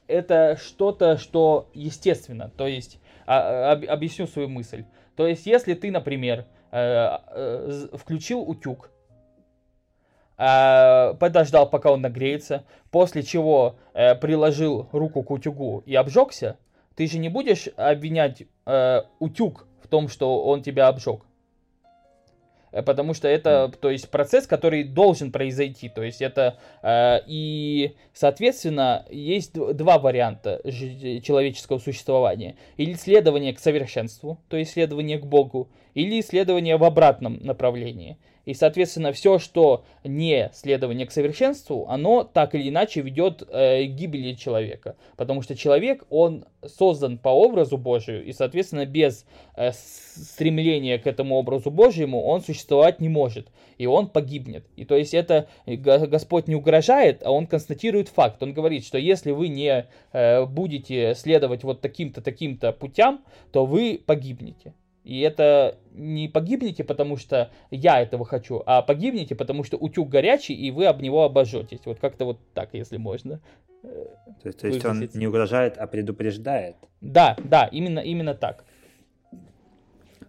Speaker 2: это что-то, что естественно. То есть, а, об, объясню свою мысль. То есть, если ты, например, э, э, включил утюг, э, подождал, пока он нагреется, после чего э, приложил руку к утюгу и обжегся, ты же не будешь обвинять э, утюг в том, что он тебя обжег. Э, потому что это, то есть, процесс, который должен произойти, то есть, это, э, и, соответственно, есть два варианта человеческого существования. Или исследование к совершенству, то есть, исследование к Богу, или исследование в обратном направлении. И, соответственно, все, что не следование к совершенству, оно так или иначе ведет э, к гибели человека. Потому что человек, он создан по образу Божию, и, соответственно, без э, стремления к этому образу Божьему он существовать не может, и он погибнет. И то есть это Господь не угрожает, а он констатирует факт. Он говорит, что если вы не э, будете следовать вот таким-то, таким-то путям, то вы погибнете. И это не погибнете, потому что я этого хочу, а погибнете, потому что утюг горячий, и вы об него обожжетесь. Вот как-то вот так, если можно.
Speaker 1: То есть, то есть он не угрожает, а предупреждает?
Speaker 2: Да, да, именно, именно так.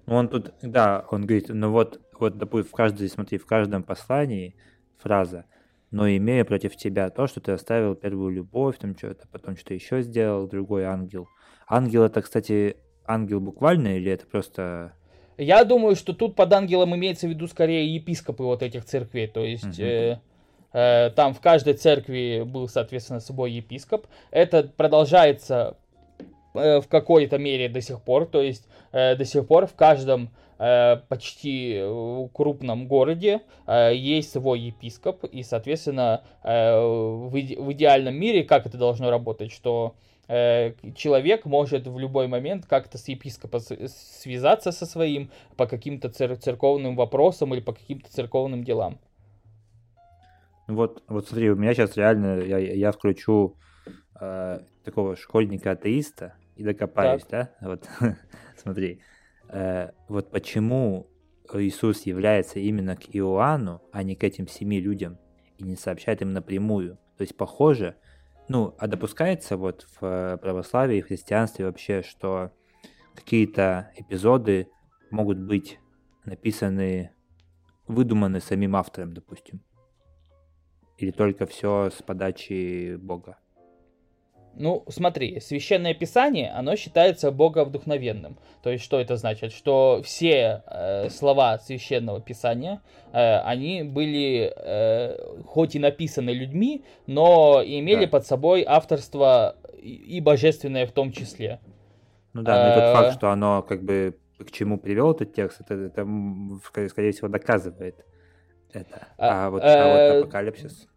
Speaker 1: Ну, он тут, да, он говорит, ну вот, вот, допустим, в каждой, смотри, в каждом послании фраза «но имея против тебя то, что ты оставил первую любовь, там что-то, потом что-то еще сделал, другой ангел». Ангел это, кстати, ангел буквально или это просто...
Speaker 2: Я думаю, что тут под ангелом имеется в виду скорее епископы вот этих церквей. То есть угу. э, э, там в каждой церкви был, соответственно, свой епископ. Это продолжается э, в какой-то мере до сих пор. То есть э, до сих пор в каждом э, почти крупном городе э, есть свой епископ. И, соответственно, э, в, идеальном мире как это должно работать? Что Э, человек может в любой момент как-то с епископом связаться со своим по каким-то цер- церковным вопросам или по каким-то церковным делам.
Speaker 1: Вот, вот смотри, у меня сейчас реально, я, я включу э, такого школьника-атеиста и докопаюсь, так. да? Вот, смотри, э, вот почему Иисус является именно к Иоанну, а не к этим семи людям, и не сообщает им напрямую. То есть, похоже, Ну, а допускается вот в э, православии, в христианстве вообще, что какие-то эпизоды могут быть написаны, выдуманы самим автором, допустим? Или только все с подачи Бога?
Speaker 2: Ну, смотри, священное писание, оно считается боговдухновенным. То есть, что это значит? Что все э, слова священного писания, э, они были э, хоть и написаны людьми, но имели да. под собой авторство и, и божественное в том числе.
Speaker 1: Ну да, но тот факт, э, что оно как бы к чему привел этот текст, это, это скорее всего доказывает это. А, а вот, а вот э, апокалипсис.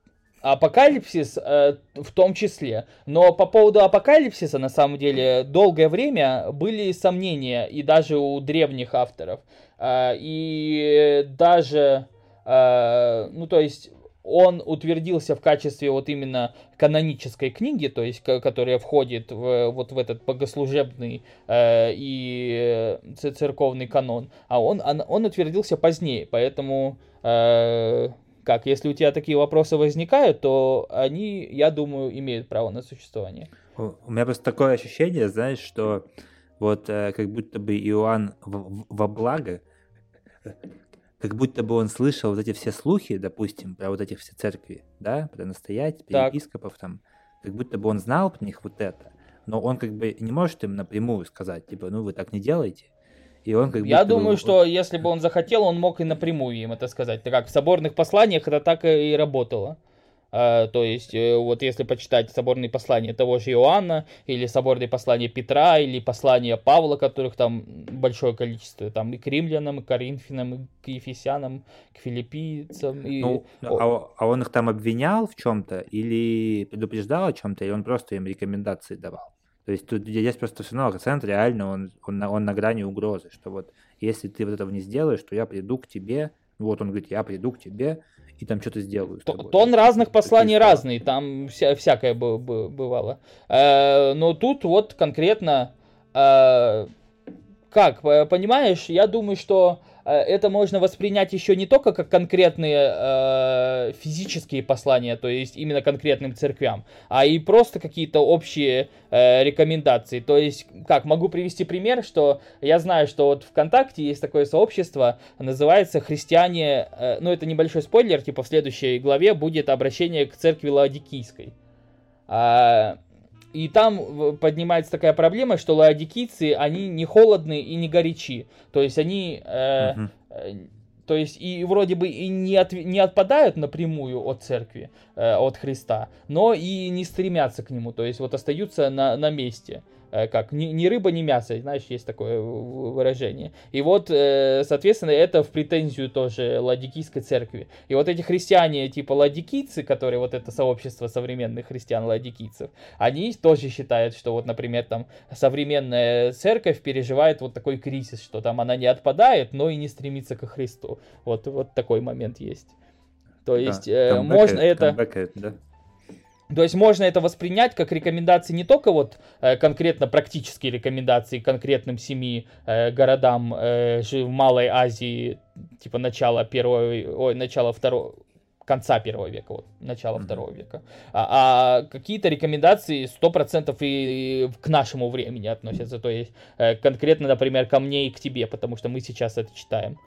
Speaker 2: Апокалипсис э, в том числе. Но по поводу апокалипсиса, на самом деле, долгое время были сомнения, и даже у древних авторов. Э, и даже, э, ну то есть, он утвердился в качестве вот именно канонической книги, то есть, которая входит в, вот в этот богослужебный э, и церковный канон, а он, он, он утвердился позднее, поэтому э, как, если у тебя такие вопросы возникают, то они, я думаю, имеют право на существование.
Speaker 1: У меня просто такое ощущение, знаешь, что вот э, как будто бы Иоанн в, во благо, как будто бы он слышал вот эти все слухи, допустим, про вот эти все церкви, да, про настоятелей, епископов там, как будто бы он знал про них вот это, но он как бы не может им напрямую сказать, типа, ну вы так не делаете,
Speaker 2: и он как Я думаю, бы... что если бы он захотел, он мог и напрямую им это сказать. Так как в соборных посланиях это так и работало. А, то есть, э, вот если почитать соборные послания того же Иоанна, или соборные послания Петра, или послания Павла, которых там большое количество, там и к римлянам, и к коринфянам, и к ефесянам, к филиппийцам. И...
Speaker 1: Ну, а, а он их там обвинял в чем-то, или предупреждал о чем-то, или он просто им рекомендации давал? То есть тут здесь просто все равно акцент реально, он, он, на, он на грани угрозы, что вот если ты вот этого не сделаешь, то я приду к тебе, вот он говорит, я приду к тебе и там что-то сделаю.
Speaker 2: Тон разных посланий разный, там вся, всякое бывало. Э, но тут вот конкретно, э, как, понимаешь, я думаю, что Э, это можно воспринять еще не только как конкретные э, физические послания, то есть именно конкретным церквям, а и просто какие-то общие э, рекомендации. То есть, как, могу привести пример, что я знаю, что вот ВКонтакте есть такое сообщество, называется «Христиане», э, ну это небольшой спойлер, типа в следующей главе будет обращение к церкви Лаодикийской. А, и там поднимается такая проблема, что лаодикийцы, они не холодные и не горячи. То есть они... Э, uh то есть и вроде бы и не, от, не отпадают напрямую от церкви, э, от Христа, но и не стремятся к нему, то есть вот остаются на, на месте. Э, как ни, ни рыба, ни мясо, знаешь, есть такое выражение. И вот, э, соответственно, это в претензию тоже ладикийской церкви. И вот эти христиане, типа ладикийцы, которые вот это сообщество современных христиан ладикийцев, они тоже считают, что вот, например, там современная церковь переживает вот такой кризис, что там она не отпадает, но и не стремится ко Христу. Вот, вот такой момент есть. То есть да, э, можно это... Да? То есть можно это воспринять как рекомендации не только вот э, конкретно практические рекомендации конкретным семи э, городам э, в Малой Азии, типа начала первого, ой, начала второго, конца первого века, вот, начала mm-hmm. второго века. А, а какие-то рекомендации 100% и, и к нашему времени относятся, то есть э, конкретно, например, ко мне и к тебе, потому что мы сейчас это читаем.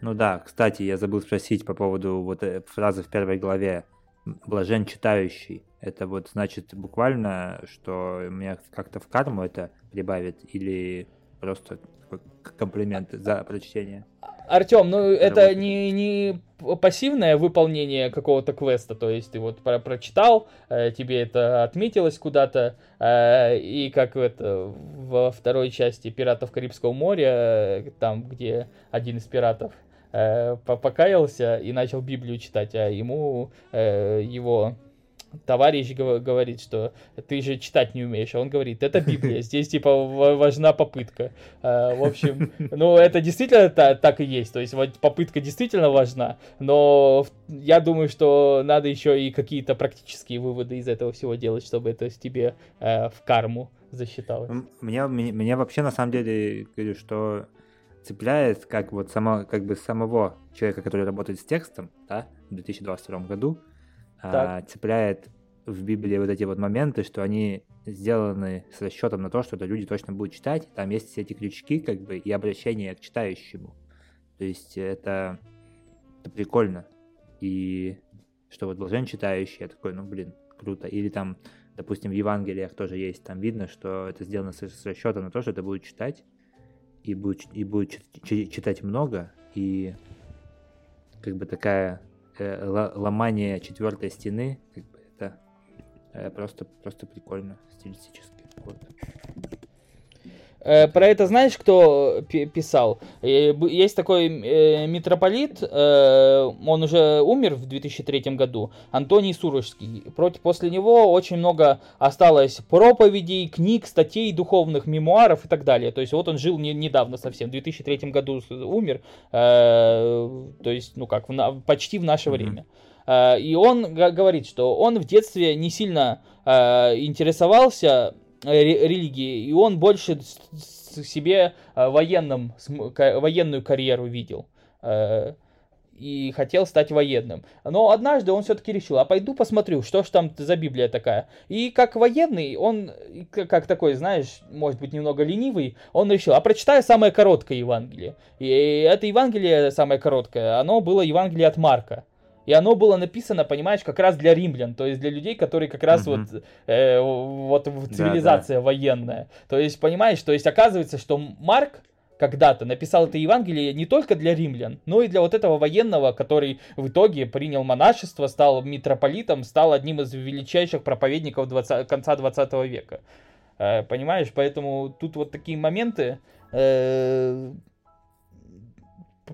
Speaker 1: Ну да, кстати, я забыл спросить по поводу вот э, фразы в первой главе блажен читающий. Это вот значит буквально, что меня как-то в карму это прибавит или просто комплимент за прочтение?
Speaker 2: Артем, ну это не, не пассивное выполнение какого-то квеста, то есть ты вот про прочитал, э, тебе это отметилось куда-то, э, и как это во второй части «Пиратов Карибского моря», э, там, где один из пиратов э, покаялся и начал Библию читать, а ему э, его товарищ говорит, что ты же читать не умеешь, а он говорит, это Библия, здесь типа важна попытка. Э, в общем, ну это действительно так и есть, то есть попытка действительно важна, но я думаю, что надо еще и какие-то практические выводы из этого всего делать, чтобы это тебе э, в карму засчиталось.
Speaker 1: Мне, мне, мне вообще на самом деле, говорю, что цепляет как вот само, как бы самого человека, который работает с текстом, да, в 2022 году, а, цепляет в Библии вот эти вот моменты, что они сделаны с расчетом на то, что это люди точно будут читать. Там есть все эти крючки, как бы, и обращение к читающему. То есть это, это прикольно. И что вот блажен читающий, я такой, ну, блин, круто. Или там, допустим, в Евангелиях тоже есть, там видно, что это сделано с, с расчетом на то, что это будет читать, и будет, и будет читать много, и как бы такая э, ломание четвертой стены, как бы это э, просто, просто прикольно стилистически. Вот.
Speaker 2: Э, про это знаешь, кто писал? Э, есть такой э, митрополит, он уже умер в 2003 году, Антоний Сурожский. После него очень много осталось проповедей, книг, статей, духовных мемуаров и так далее. То есть вот он жил не, недавно совсем, в 2003 году умер, то есть, ну как, почти в наше mm-hmm. время. И он говорит, что он в детстве не сильно интересовался Э, религии, и он больше себе э, военным, военную карьеру видел э, и хотел стать военным. Но однажды он все-таки решил, а пойду посмотрю, что ж там за Библия такая. И как военный, он, как такой, знаешь, может быть, немного ленивый, он решил, а прочитаю самое короткое Евангелие. И это Евангелие самое короткое, оно было Евангелие от Марка. И оно было написано, понимаешь, как раз для римлян, то есть для людей, которые как раз угу. вот, э, вот цивилизация да, да. военная. То есть, понимаешь, то есть оказывается, что Марк когда-то написал это Евангелие не только для римлян, но и для вот этого военного, который в итоге принял монашество, стал митрополитом, стал одним из величайших проповедников 20, конца 20 века. Э, понимаешь, поэтому тут вот такие моменты, э,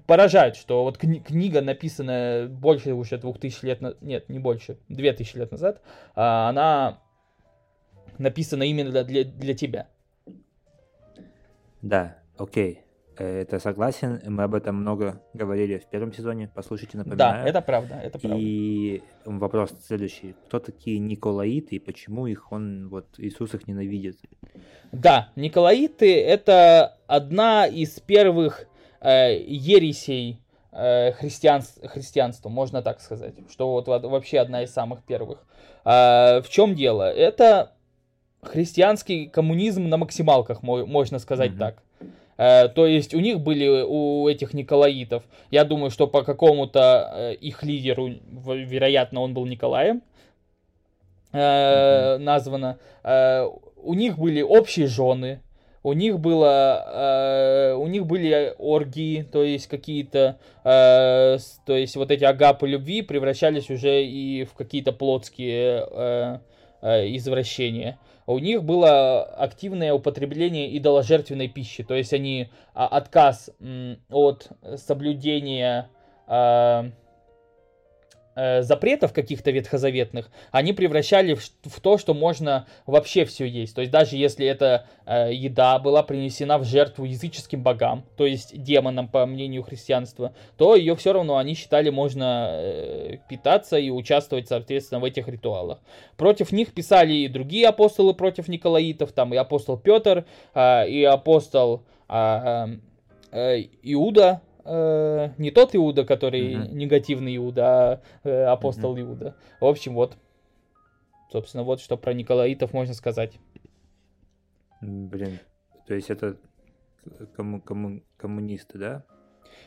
Speaker 2: поражает, что вот кни- книга, написанная больше уже двух тысяч лет назад, нет, не больше, две тысячи лет назад, а, она написана именно для, для тебя.
Speaker 1: Да, окей. Э, это согласен. Мы об этом много говорили в первом сезоне. Послушайте, напоминаю.
Speaker 2: Да, это правда, это правда.
Speaker 1: И вопрос следующий. Кто такие Николаиты и почему их он, вот, Иисус их ненавидит?
Speaker 2: Да, Николаиты это одна из первых э, ересей э, христианс, христианства, можно так сказать, что вот вообще одна из самых первых. Э, в чем дело? Это христианский коммунизм на максималках, можно сказать mm-hmm. так. Э, то есть у них были, у этих Николаитов, я думаю, что по какому-то э, их лидеру, вероятно, он был Николаем, э, mm-hmm. названо, э, у них были общие жены, у них было, э, у них были оргии, то есть какие-то, э, то есть вот эти агапы любви превращались уже и в какие-то плотские э, э, извращения. У них было активное употребление идоложертвенной пищи, то есть они а, отказ от соблюдения э, э, запретов каких-то ветхозаветных, они превращали в, в то, что можно вообще все есть. То есть даже если эта э, еда была принесена в жертву языческим богам, то есть демонам, по мнению христианства, то ее все равно они считали можно э, питаться и участвовать, соответственно, в этих ритуалах. Против них писали и другие апостолы против Николаитов, там и апостол Петр, э, и апостол э, э, Иуда, э, не тот Иуда, который uh-huh. негативный Иуда, а э, апостол uh-huh. Иуда. В общем, вот. Собственно, вот что про Николаитов можно сказать.
Speaker 1: Блин, то есть это кому, кому, коммунисты, да?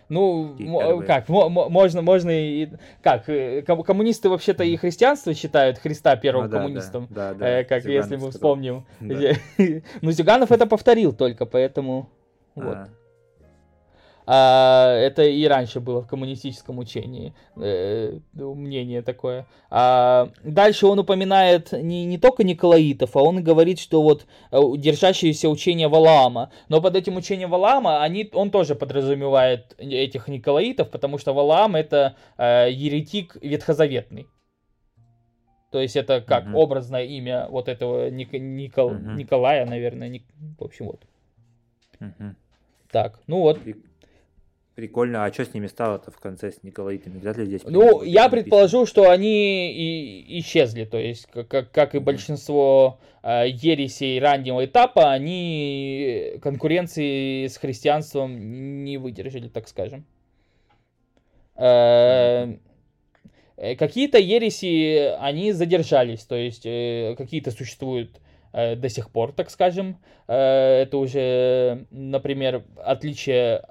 Speaker 2: Ну, м- как, м- можно, можно и... Как, э, коммунисты вообще-то и христианство считают Христа первым ну, да, коммунистом, да, да, да. Э, как Зюганов если мы вспомним. Да. ну, Зюганов это повторил только, поэтому... А. Вот. А, это и раньше было в коммунистическом учении, э, мнение такое. А, дальше он упоминает не, не только Николаитов, а он говорит, что вот э, держащиеся учения Валаама. Но под этим учением Валаама они, он тоже подразумевает этих Николаитов, потому что Валаам это э, еретик ветхозаветный. То есть это как uh-huh. образное имя вот этого Ник- Никол- uh-huh. Николая, наверное. Ник- в общем, вот. Uh-huh. Так, ну вот.
Speaker 1: Прикольно. А что с ними стало-то в конце с Николаитами? Вряд ли здесь...
Speaker 2: Ну, я предположу, что они и исчезли. То есть, как, как и большинство э, ересей раннего этапа, они конкуренции с христианством не выдержали, так скажем. Э, какие-то ереси, они задержались, то есть э, какие-то существуют э, до сих пор, так скажем. Э, это уже, например, отличие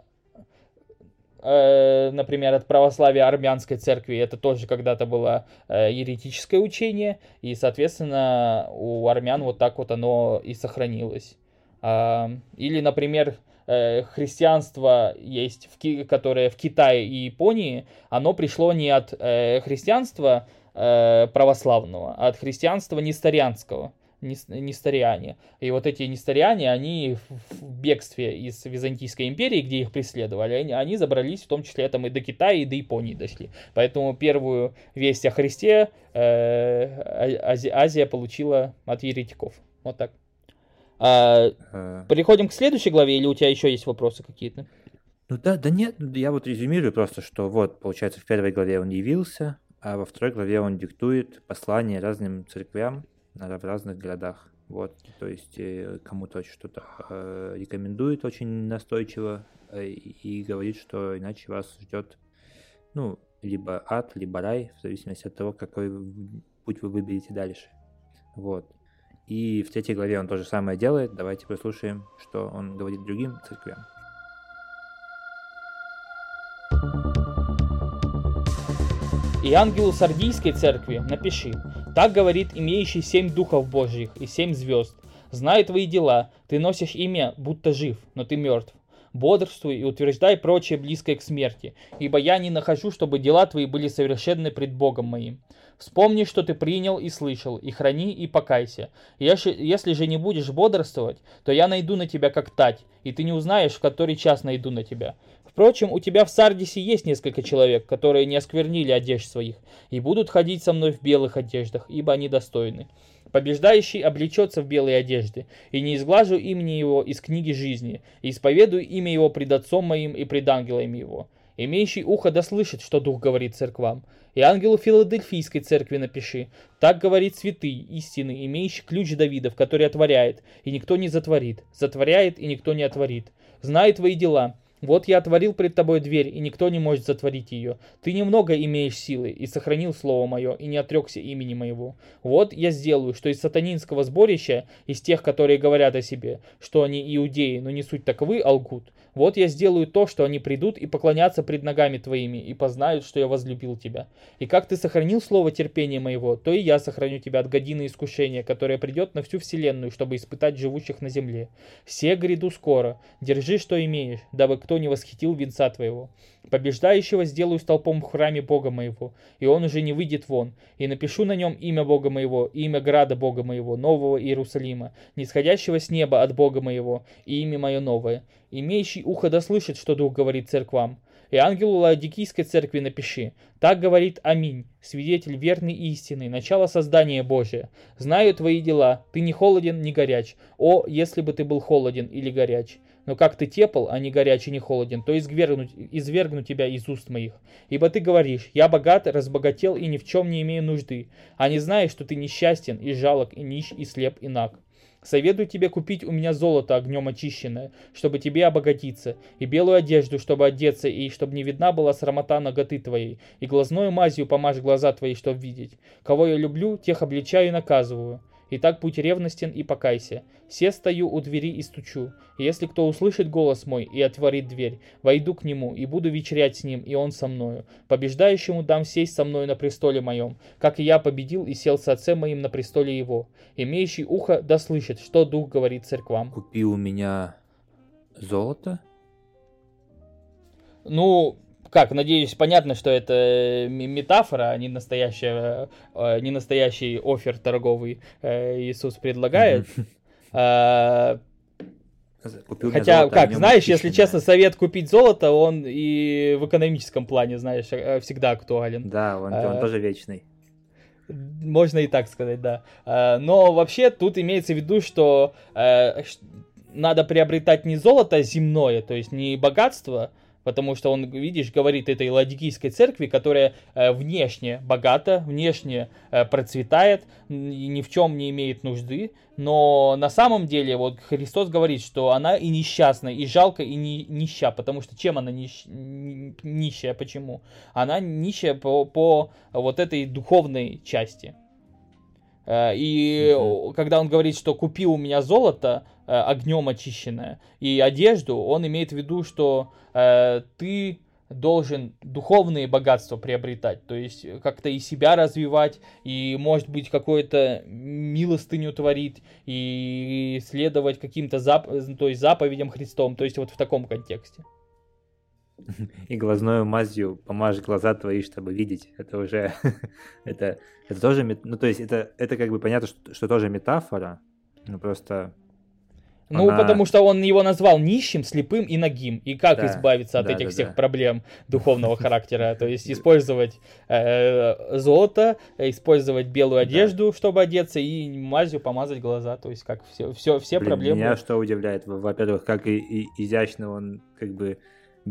Speaker 2: например, от православия армянской церкви, это тоже когда-то было э, еретическое учение, и, соответственно, у армян вот так вот оно и сохранилось. А, или, например, э, христианство есть, которое в Китае и Японии, оно пришло не от христианства православного, а от христианства несторианского нестариане. И вот эти нестариане, они в бегстве из Византийской империи, где их преследовали, они, они забрались в том числе там и до Китая, и до Японии дошли. Поэтому первую весть о Христе э, а, Азия, Азия получила от еретиков. Вот так. А, а... Переходим к следующей главе, или у тебя еще есть вопросы какие-то?
Speaker 1: Ну да, да нет, я вот резюмирую просто, что вот, получается, в первой главе он явился, а во второй главе он диктует послание разным церквям, в разных городах. Вот, то есть э, кому-то что-то э, рекомендует очень настойчиво э, и говорит, что иначе вас ждет, ну, либо ад, либо рай, в зависимости от того, какой путь вы выберете дальше. Вот. И в третьей главе он то же самое делает. Давайте послушаем, что он говорит другим церквям.
Speaker 2: И ангелу Сардийской церкви напиши, так говорит имеющий семь духов божьих и семь звезд. Знай твои дела, ты носишь имя, будто жив, но ты мертв. Бодрствуй и утверждай прочее близкое к смерти, ибо я не нахожу, чтобы дела твои были совершенны пред Богом моим. Вспомни, что ты принял и слышал, и храни, и покайся. Если, если же не будешь бодрствовать, то я найду на тебя как тать, и ты не узнаешь, в который час найду на тебя. Впрочем, у тебя в Сардисе есть несколько человек, которые не осквернили одежд своих, и будут ходить со мной в белых одеждах, ибо они достойны. Побеждающий облечется в белые одежды, и не изглажу имени его из книги жизни, и исповедую имя его пред отцом моим и пред ангелами его. Имеющий ухо да слышит, что Дух говорит церквам. И ангелу Филадельфийской церкви напиши. Так говорит святый, истины, имеющий ключ Давидов, который отворяет, и никто не затворит, затворяет, и никто не отворит. Знает твои дела, вот я отворил пред тобой дверь, и никто не может затворить ее. Ты немного имеешь силы, и сохранил слово мое, и не отрекся имени моего. Вот я сделаю, что из сатанинского сборища, из тех, которые говорят о себе, что они иудеи, но не суть таковы, алгут. Вот я сделаю то, что они придут и поклонятся пред ногами твоими, и познают, что я возлюбил тебя. И как ты сохранил слово терпения моего, то и я сохраню тебя от годины искушения, которое придет на всю вселенную, чтобы испытать живущих на земле. Все гряду скоро, держи, что имеешь, дабы кто не восхитил венца твоего. Побеждающего сделаю столпом в храме Бога моего, и он уже не выйдет вон. И напишу на нем имя Бога моего, имя града Бога моего, нового Иерусалима, нисходящего с неба от Бога моего, и имя мое новое. Имеющий ухо да слышит, что Дух говорит церквам. И ангелу Лаодикийской церкви напиши. Так говорит Аминь, свидетель верный и истинный, начало создания Божия. Знаю твои дела, ты не холоден, не горяч. О, если бы ты был холоден или горяч. Но как ты тепл, а не горячий, не холоден, то извергну, извергну тебя из уст моих. Ибо ты говоришь, я богат, разбогател и ни в чем не имею нужды, а не знаешь, что ты несчастен и жалок, и нищ, и слеп, и наг. Советую тебе купить у меня золото огнем очищенное, чтобы тебе обогатиться, и белую одежду, чтобы одеться, и чтобы не видна была срамота ноготы твоей, и глазною мазью помажь глаза твои, чтобы видеть. Кого я люблю, тех обличаю и наказываю. Итак, будь ревностен и покайся. Се стою у двери и стучу. Если кто услышит голос мой и отворит дверь, войду к нему и буду вечерять с ним, и он со мною. Побеждающему дам сесть со мною на престоле моем, как и я победил и сел с отцем моим на престоле его. Имеющий ухо да слышит, что дух говорит церквам.
Speaker 1: Купи у меня золото?
Speaker 2: Ну, как, надеюсь, понятно, что это э, метафора, а не, настоящая, э, не настоящий офер торговый э, Иисус предлагает. А, хотя, золото, как, знаешь, если честно, совет купить золото, он и в экономическом плане, знаешь, всегда актуален.
Speaker 1: Да, он, он тоже вечный.
Speaker 2: Можно и так сказать, да. Но вообще тут имеется в виду, что надо приобретать не золото земное, то есть не богатство, потому что он, видишь, говорит этой ладикийской церкви, которая э, внешне богата, внешне э, процветает, ни в чем не имеет нужды, но на самом деле вот Христос говорит, что она и несчастна, и жалко, и не, нища, потому что чем она нищ, нищая, почему? Она нищая по, по вот этой духовной части. Э, и uh-huh. когда он говорит, что купи у меня золото, э, огнем очищенное, и одежду, он имеет в виду, что э, ты должен духовные богатства приобретать, то есть как-то и себя развивать, и, может быть, какое-то милостыню творить, и следовать каким-то зап- то есть заповедям Христом, то есть вот в таком контексте.
Speaker 1: И глазной мазью помажь глаза твои, чтобы видеть. Это уже... это, это тоже... Ну, то есть это, это как бы понятно, что, что тоже метафора, но просто...
Speaker 2: Ну, она... потому что он его назвал нищим, слепым и ногим. И как да, избавиться от да, этих да, всех да. проблем духовного характера? То есть использовать э, золото, использовать белую одежду, да. чтобы одеться, и мазью помазать глаза. То есть как все, все, все Блин, проблемы.
Speaker 1: Меня что удивляет, во-первых, как и, и изящно он как бы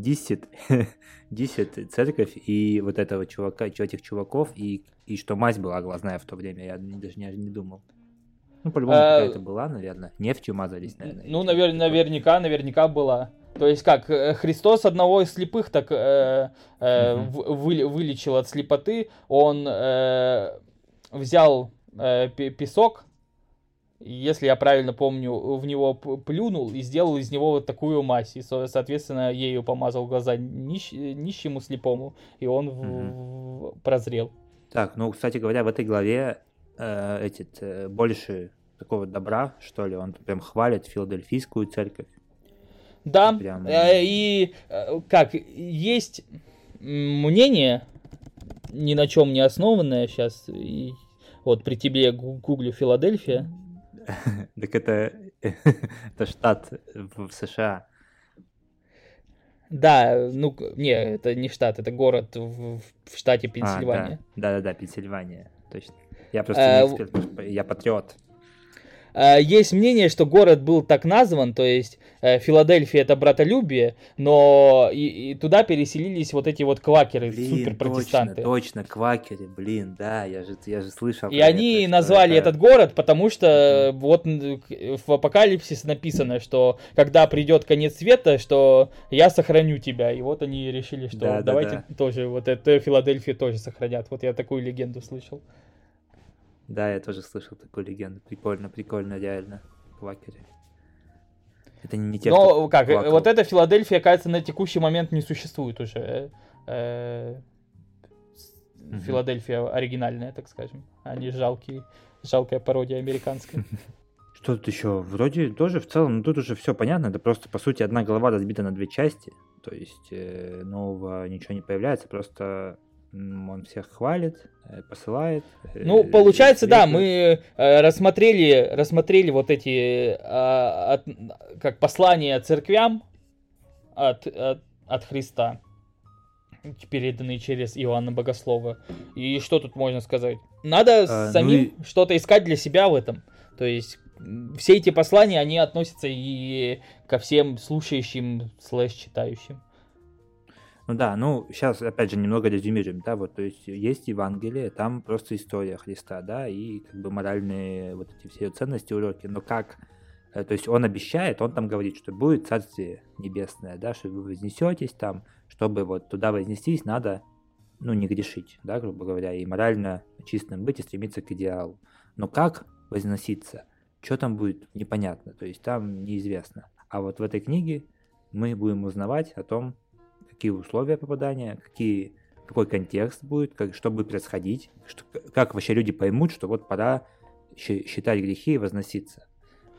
Speaker 1: дисит, дисит церковь и вот этого чувака, этих чуваков, и, и что мазь была глазная в то время, я даже не, не думал. Ну, по-любому а... какая-то была, наверное. Нефтью мазались, наверное.
Speaker 2: Ну, навер- наверняка, наверняка была. То есть как, э, Христос одного из слепых так э, э, угу. вы, вылечил от слепоты, он э, взял э, песок, если я правильно помню, в него плюнул и сделал из него вот такую мазь. И, соответственно, ею помазал глаза нищ, нищему слепому, и он mm-hmm. в, прозрел.
Speaker 1: Так, ну, кстати говоря, в этой главе э, эти, э, больше такого добра, что ли, он прям хвалит филадельфийскую церковь.
Speaker 2: Да, прям... э, и э, как, есть мнение, ни на чем не основанное сейчас, и вот при тебе гуглю Филадельфия,
Speaker 1: Так это, это штат в США.
Speaker 2: Да, ну, не, это не штат, это город в, в штате Пенсильвания.
Speaker 1: А, да, да, да, Пенсильвания, точно. Я просто не а, эксперт, я патриот.
Speaker 2: Э, есть мнение, что город был так назван, то есть Филадельфия это братолюбие, но и, и туда переселились вот эти вот квакеры, блин, суперпротестанты.
Speaker 1: Точно, точно, квакеры, блин, да, я же, я же слышал.
Speaker 2: И они это, назвали это... этот город, потому что mm-hmm. вот в Апокалипсис написано, что когда придет конец света, что я сохраню тебя. И вот они решили, что да, давайте да, да. тоже вот это Филадельфию тоже сохранят. Вот я такую легенду слышал.
Speaker 1: Да, я тоже слышал такую легенду. Прикольно, прикольно, реально. Квакеры.
Speaker 2: Это не те, Но как, плакал. вот эта Филадельфия, кажется, на текущий момент не существует уже. Э, Филадельфия оригинальная, так скажем. Они жалкие, жалкая пародия американская.
Speaker 1: Что тут еще? Вроде тоже в целом, ну тут уже все понятно. Это просто, по сути, одна голова разбита на две части. То есть э, нового ничего не появляется, просто он всех хвалит, э, посылает.
Speaker 2: Э, ну, получается, да, мы э, рассмотрели, рассмотрели вот эти а, от, как послания церквям от, от, от Христа, переданные через Иоанна Богослова. И что тут можно сказать? Надо а, самим ну и... что-то искать для себя в этом. То есть все эти послания, они относятся и ко всем слушающим слэш читающим.
Speaker 1: Ну да, ну сейчас опять же немного резюмируем, да, вот, то есть есть Евангелие, там просто история Христа, да, и как бы моральные вот эти все ценности, уроки, но как, э, то есть он обещает, он там говорит, что будет Царствие Небесное, да, что вы вознесетесь там, чтобы вот туда вознестись, надо, ну, не грешить, да, грубо говоря, и морально чистым быть и стремиться к идеалу. Но как возноситься, что там будет, непонятно, то есть там неизвестно. А вот в этой книге мы будем узнавать о том, какие условия попадания, какие, какой контекст будет, как, что будет происходить, что, как вообще люди поймут, что вот пора считать грехи и возноситься.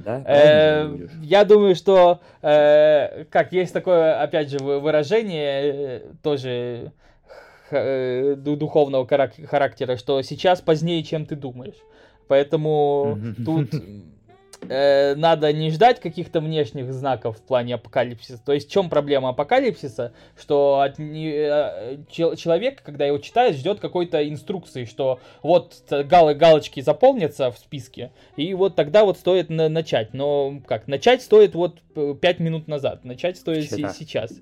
Speaker 1: Да?
Speaker 2: Э, я думаю, что э, как есть такое, опять же, выражение э, тоже духовного характера, что сейчас позднее, чем ты думаешь. Поэтому тут э, надо не ждать каких-то внешних знаков в плане апокалипсиса. То есть в чем проблема апокалипсиса? Что от, э, человек, когда его читает, ждет какой-то инструкции, что вот галы галочки заполнятся в списке, и вот тогда вот стоит на начать. Но как? Начать стоит вот 5 минут назад, начать стоит Вчера. сейчас.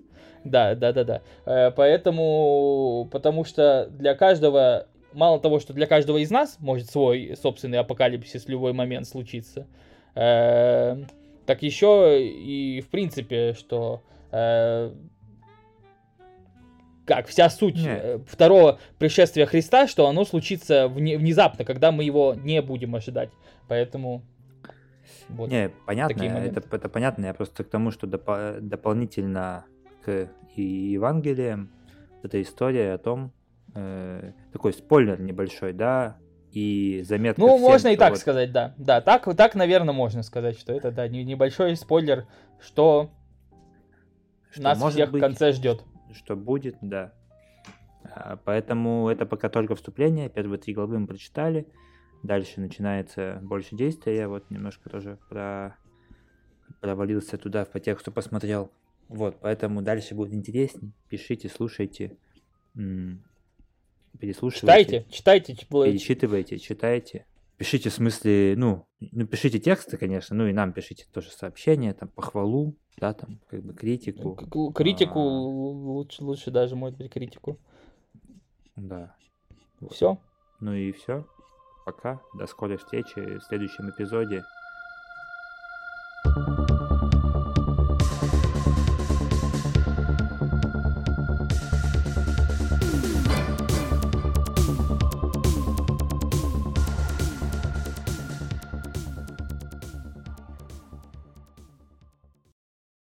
Speaker 2: Да, да, да, да. Э, поэтому, потому что для каждого мало того, что для каждого из нас может свой собственный апокалипсис в любой момент случиться, э, так еще и в принципе, что э, как вся суть Нет. Э, второго пришествия Христа, что оно случится внезапно, когда мы его не будем ожидать. Поэтому
Speaker 1: вот не, понятно, это, это понятно. Я просто к тому, что доп- дополнительно к Евангелиям эта история о том, э, такой спойлер небольшой, да, и заметка.
Speaker 2: Ну, всем, можно и так вот... сказать, да. Да, так, так, наверное, можно сказать, что это, да, небольшой спойлер, что, что нас всех быть, в конце ждет.
Speaker 1: Что будет, да. А, поэтому это пока только вступление. Первые три главы мы прочитали. Дальше начинается больше действия. Я вот немножко тоже про... провалился туда по тексту посмотрел. Вот, поэтому дальше будет интереснее. Пишите, слушайте переслушивайте.
Speaker 2: Читайте, читайте.
Speaker 1: Перечитывайте, читайте. Пишите в смысле, ну, ну, пишите тексты, конечно, ну и нам пишите тоже сообщения, там, похвалу, да, там, как бы критику.
Speaker 2: Критику, а... лучше, лучше даже, может быть, критику.
Speaker 1: Да.
Speaker 2: Все?
Speaker 1: Ну и все. Пока. До скорой встречи в следующем эпизоде.